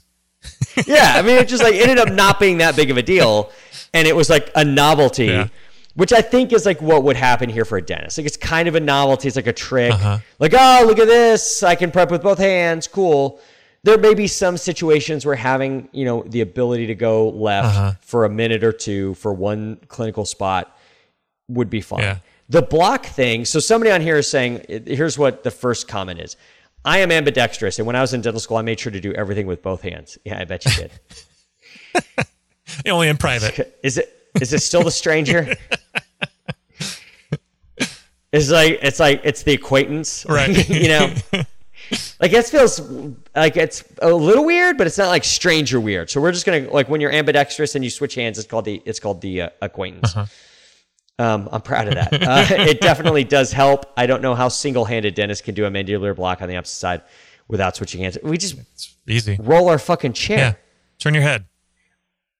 yeah, I mean, it just like ended up not being that big of a deal, and it was like a novelty, Yeah. Which I think is like what would happen here for a dentist. Like it's kind of a novelty. It's like a trick. Uh-huh. Like, oh, look at this! I can prep with both hands. Cool. There may be some situations where having you know the ability to go left Uh-huh. for a minute or two for one clinical spot would be fine. Yeah. The block thing. So somebody on here is saying, here's what the first comment is. I am ambidextrous, and when I was in dental school, I made sure to do everything with both hands. Yeah, I bet you did. Only in private. Is it is this still the stranger? It's like it's like it's the acquaintance, Right. you know, like it feels like it's a little weird, but it's not like stranger weird. So we're just gonna like when you're ambidextrous and you switch hands, it's called the it's called the uh, acquaintance. Um, I'm proud of that. Uh, it definitely does help. I don't know how single-handed dentists can do a mandibular block on the opposite side without switching hands. We just It's easy. roll our fucking chair. Yeah. Turn your head.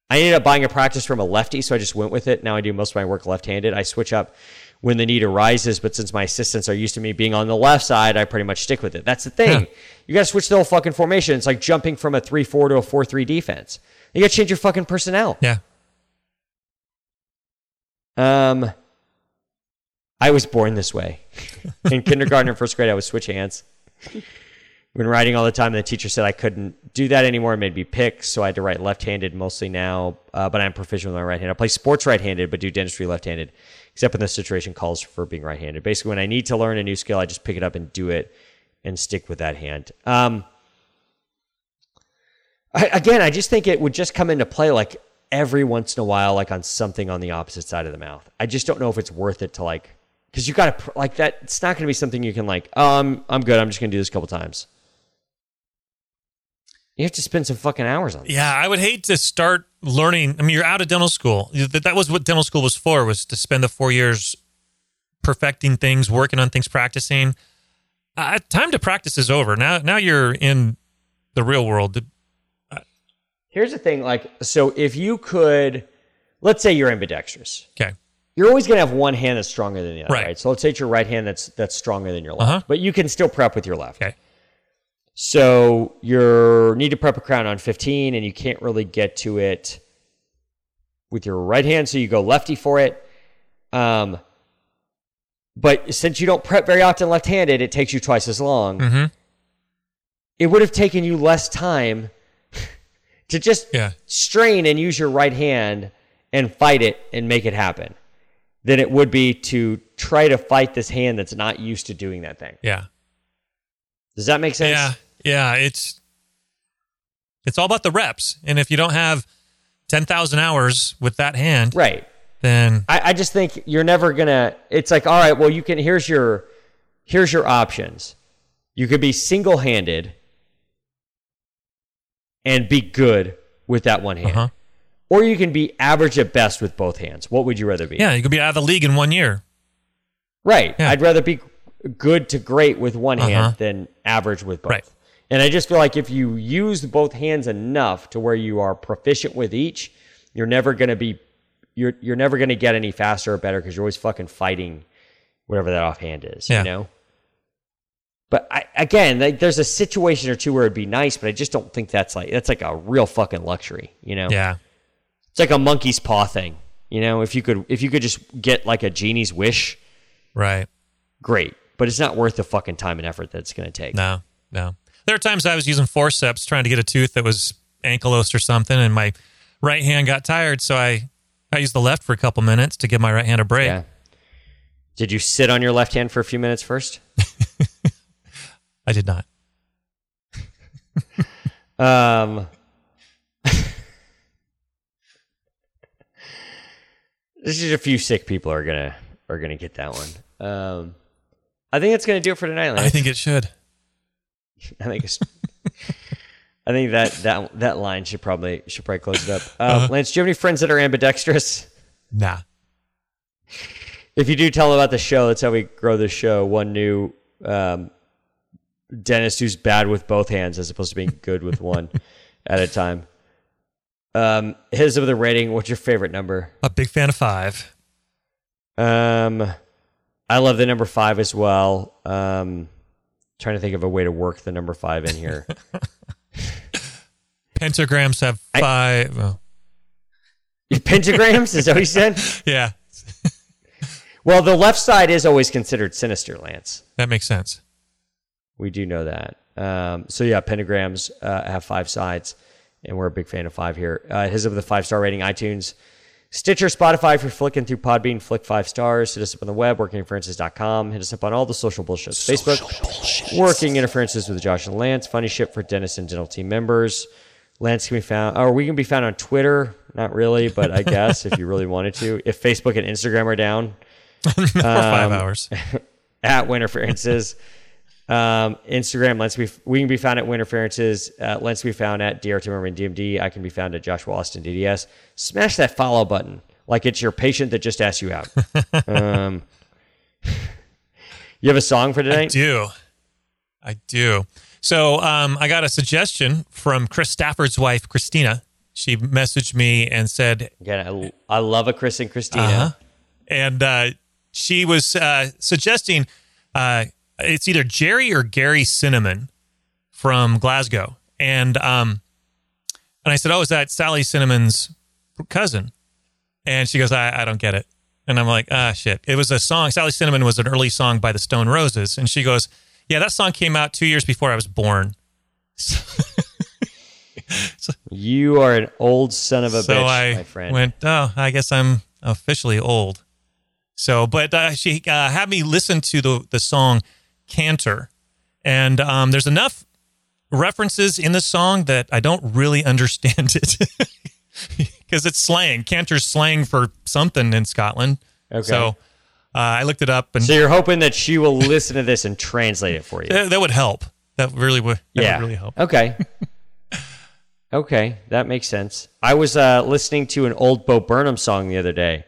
I ended up buying a practice from a lefty, so I just went with it. Now I do most of my work left-handed. I switch up when the need arises, but since my assistants are used to me being on the left side, I pretty much stick with it. That's the thing. Yeah. You got to switch the whole fucking formation. It's like jumping from a three-four to a four-three defense. You got to change your fucking personnel. Yeah. Um, I was born this way. In kindergarten and first grade, I would switch hands. When writing all the time, the teacher said I couldn't do that anymore. It made me pick, so I had to write left-handed mostly now. Uh, but I'm proficient with my right hand. I play sports right-handed, but do dentistry left-handed, except when the situation calls for being right-handed. Basically, when I need to learn a new skill, I just pick it up and do it, and stick with that hand. Um, I, again, I just think it would just come into play like every once in a while, like on something on the opposite side of the mouth. I just don't know if it's worth it to like, because you got to like that. It's not going to be something you can like. Oh, I'm I'm good. I'm just going to do this a couple times. You have to spend some fucking hours on it. Yeah, I would hate to start learning. I mean, you're out of dental school. That that was what dental school was for, was to spend the four years perfecting things, working on things, practicing. Uh, time to practice is over. Now, now you're in the real world. Here's the thing, like, so if you could, let's say you're ambidextrous, Okay. you're always going to have one hand that's stronger than the other, Right. right? So let's say it's your right hand that's that's stronger than your left, Uh-huh. but you can still prep with your left. Okay. So you need to prep a crown on 15, and you can't really get to it with your right hand, so you go lefty for it. Um, but since you don't prep very often left-handed, it takes you twice as long. Mm-hmm. It would have taken you less time to just Yeah. strain and use your right hand and fight it and make it happen than it would be to try to fight this hand that's not used to doing that thing. Yeah. Does that make sense? Yeah. Yeah. It's it's all about the reps, and if you don't have ten thousand hours with that hand, Right. then I, I just think you're never gonna. It's like, all right, well, you can. Here's your, here's your options. You could be single-handed and be good with that one hand, Uh-huh. or you can be average at best with both hands. What would you rather be? yeah, you could be out of the league in one year. Right. Yeah. I'd rather be good to great with one Uh-huh. hand than average with both. Right. And I just feel like if you use both hands enough to where you are proficient with each, you're never going to be you're you're never going to get any faster or better because you're always fucking fighting whatever that offhand is, Yeah. you know? But I, again, like, there's a situation or two where it'd be nice, but I just don't think that's like that's like a real fucking luxury, you know? Yeah. It's like a monkey's paw thing, you know? If you could if you could just get like a genie's wish, Right. great, but it's not worth the fucking time and effort that it's going to take. No, no. There are times I was using forceps trying to get a tooth that was ankylosed or something, and my right hand got tired, so I I used the left for a couple minutes to give my right hand a break. Yeah. Did you sit on your left hand for a few minutes first? I did not. Um, this is a few sick people are gonna are gonna get that one. Um, I think that's gonna do it for tonight. Lance. I think it should. I think it's. I think that that that line should probably should probably close it up. Uh, Uh-huh. Lance, do you have any friends that are ambidextrous? Nah. If you do, tell about the show. That's how we grow the show. One new um, dentist who's bad with both hands as opposed to being good with one at a time. Um, his of the rating. What's your favorite number? A big fan of five. Um, I love the number five as well. Um, trying to think of a way to work the number five in here. Pentagrams have I- five. well, Pentagrams is that what you said? yeah, Well, the left side is always considered sinister, Lance. that makes sense. We do know that. Um, so yeah, pentagrams uh, have five sides, and we're a big fan of five here. Uh, his of the five star rating, iTunes, Stitcher, Spotify. If you're flicking through Podbean, flick five stars. Hit us up on the web, workinginterferences.com. Hit us up on all the social bullshits. Facebook, Working Interferences with Josh and Lance. Funny shit for dentist and dental team members. Lance can be found, or we can be found on Twitter. Not really, but I guess if you really wanted to. If Facebook and Instagram are down, For five Um, hours. at Winterferences. Um, Instagram, Lance we can be found at Winterferences. Uh, Lance be found at DR Merman DMD. I can be found at Joshua Austin DDS. Smash that follow button like it's your patient that just asked you out. um, you have a song for tonight? I do. I do. So um, I got a suggestion from Chris Stafford's wife, Christina. She messaged me and said, Again, I, I love a Chris and Christina. Uh-huh. and uh, she was uh, suggesting uh, it's either Jerry or Gary Cinnamon from Glasgow, and um, and I said, "Oh, is that Sally Cinnamon's cousin?" And she goes, "I, I don't get it." And I'm like, "Ah, shit!" It was a song. Sally Cinnamon was an early song by the Stone Roses, and she goes, "Yeah, that song came out two years before I was born." so, You are an old son of a so bitch, I my friend. went, oh, I guess I'm officially old. So, but uh, she uh, had me listen to the the song "Canter," and um, there's enough references in the song that I don't really understand it because it's slang. Canter's slang for something in Scotland. Okay. So uh, I looked it up, and so you're hoping that she will listen to this and translate it for you. that, that would help. That really would. That yeah. would really help. Okay. Okay, that makes sense. I was uh, listening to an old Bo Burnham song the other day,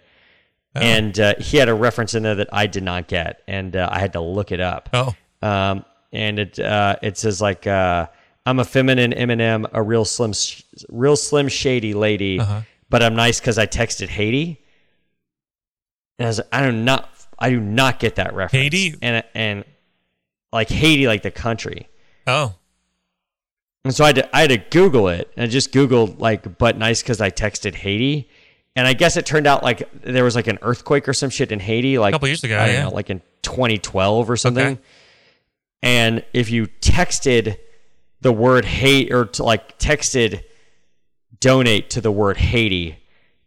and uh, he had a reference in there that I did not get, and uh, I had to look it up. Oh, Um, and it uh, it says like uh, I'm a feminine Eminem, a real slim, sh- real slim shady lady, but I'm nice because I texted Haiti. And I was like, I do not, I do not get that reference. Haiti? and and like Haiti, like the country. oh, And so I had to, I had to Google it, and I just Googled like "but nice" because I texted Haiti, and I guess it turned out like there was like an earthquake or some shit in Haiti, like a Couple years ago, I don't yeah. know, like in 2012 or something. Okay. And if you texted the word hate or to like texted donate to the word Haiti,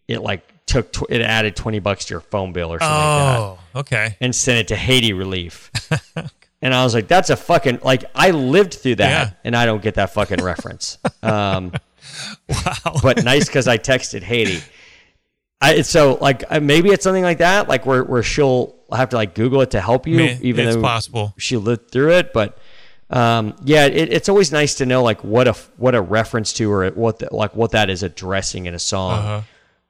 it like took tw- it added 20 bucks to your phone bill or something like that oh, okay. and sent it to Haiti Relief. and I was like, that's a fucking like I lived through that Yeah. and I don't get that fucking reference. Um, Wow. but nice because I texted Haiti. I, so like uh, maybe it's something like that, like where where she'll have to like Google it to help you, Man, even it's though possible. she lived through it. But um, yeah, it, it's always nice to know like what a what a reference to or what the, like what that is addressing in a song Uh-huh.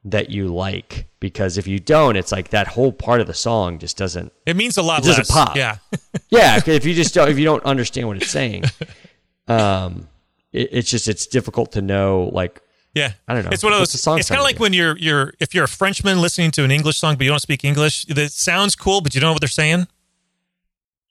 that you like. Because if you don't, it's like that whole part of the song just doesn't It means a lot It doesn't less. pop. Yeah. yeah. if you just don't, if you don't understand what it's saying, um, it, it's just it's difficult to know. Like, Yeah, I don't know. It's one of those. it's kind of like when you're you're if you're a Frenchman listening to an English song, but you don't speak English. It sounds cool, but you don't know what they're saying.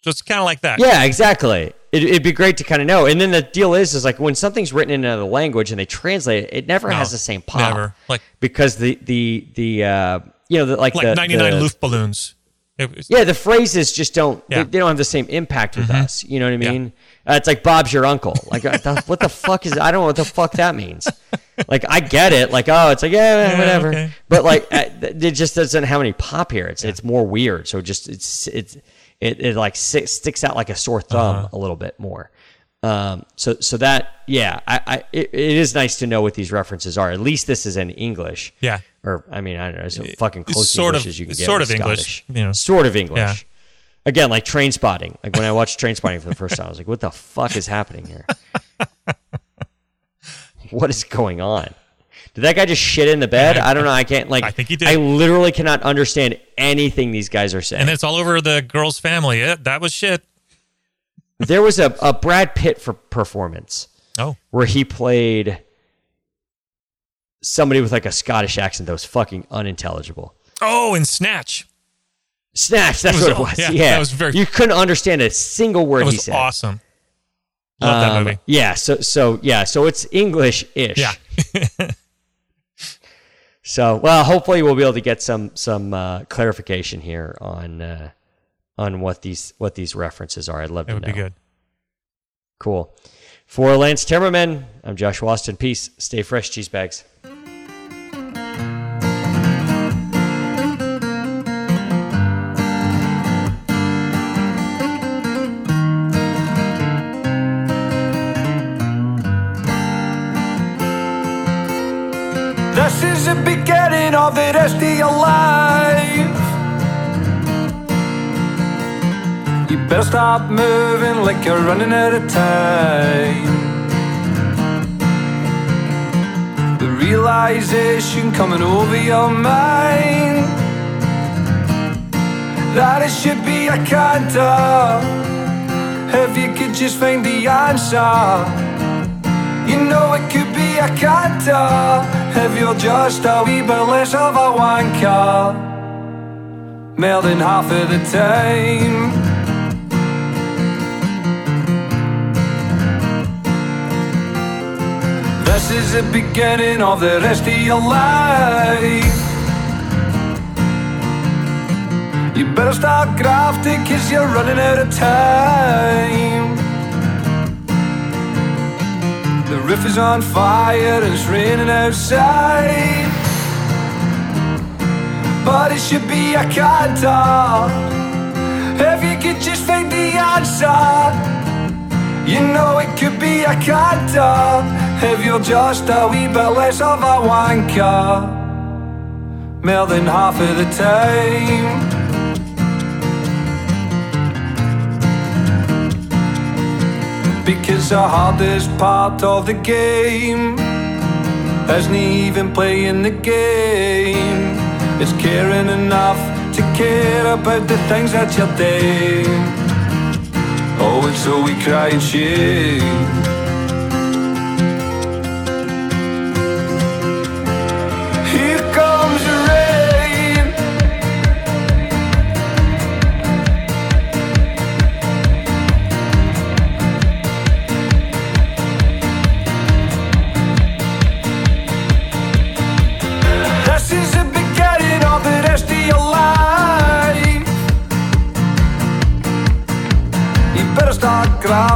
So it's kind of like that. yeah, exactly. It, it'd be great to kind of know. And then the deal is, is like when something's written in another language and they translate it, it never No, has the same pop. never. Like because the the the uh, you know the, like like 99 the, Luftballons. It was- Yeah, the phrases just don't. Yeah. They, they don't have the same impact with us. You know what I mean? Uh, it's like Bob's your uncle. Like, uh, what the fuck is? I don't know what the fuck that means. Like, I get it. Like, oh, it's like yeah, Yeah, whatever. okay. But like, uh, it just doesn't have any pop here. It's it's more weird. So just it's it's it, it like sticks out like a sore thumb Uh-huh. a little bit more. Um, so so that yeah, I, I it, it is nice to know what these references are. At least this is in English. Yeah. Or I mean, I don't know, as fucking close to sort English of- as you can get. sort of English, Scottish. you know. Sort of English. Yeah. Again, like Trainspotting. Like when I watched Trainspotting for the first time, I was like, what the fuck is happening here? what is going on? Did that guy just shit in the bed? I don't know. I can't like I think he did. I literally cannot understand anything these guys are saying. and it's all over the girl's family. Yeah, that was shit. there was a, a Brad Pitt for performance Oh, where he played somebody with like a Scottish accent that was fucking unintelligible. oh, and Snatch. Snatch, that's was- what it was. yeah, Yeah, that was very- You couldn't understand a single word he said. awesome. Love that Um, movie. Yeah, so so yeah, so it's English ish. Yeah. So well, hopefully we'll be able to get some some uh, clarification here on uh, on what these what these references are. I'd love It to would know. be good. Cool. For Lance Timmerman, I'm Josh Austin. Peace. Stay fresh, cheese bags. The beginning of the rest of your life. You better stop moving like you're running out of time. The realization coming over your mind that it should be a canter. If you could just find the answer. You know it could be a canter if you're just a wee bit less of a wanker. More than half of the time. This is the beginning of the rest of your life. You better start grafting cause you're running out of time. The roof is on fire and it's raining outside. But it should be a canter. If you could just find the answer, you know it could be a canter. If you're just a wee bit less of a wanker, more than half of the time. The hardest part of the game isn't even playing the game. It's caring enough to care about the things that you're doing. Oh, and so we cry and shame.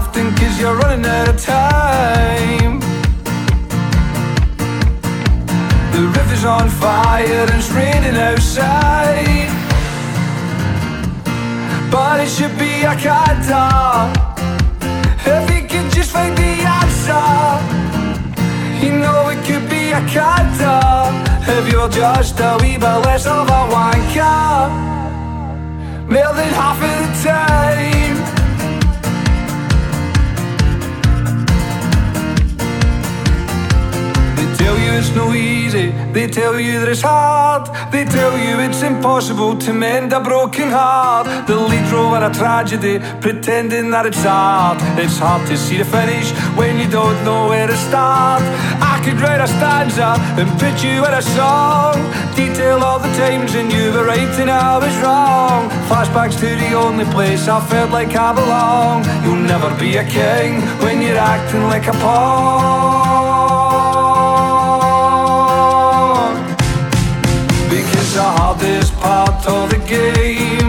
Grafting cause you're running out of time. The river's on fire and it's raining outside. But it should be a kata. If you could just find the answer. You know it could be a kata If you're just a wee bit less of a wanker More than half of the time tell you it's no easy. They tell you that it's hard. They tell you it's impossible to mend a broken heart. The lead in a tragedy Pretending that it's art. It's hard to see the finish When you don't know where to start. I could write a stanza And put you in a song. Detail all the times when you were right and I was wrong. Flashbacks to the only place I felt like I belong. You'll never be a king When you're acting like a pawn part of the game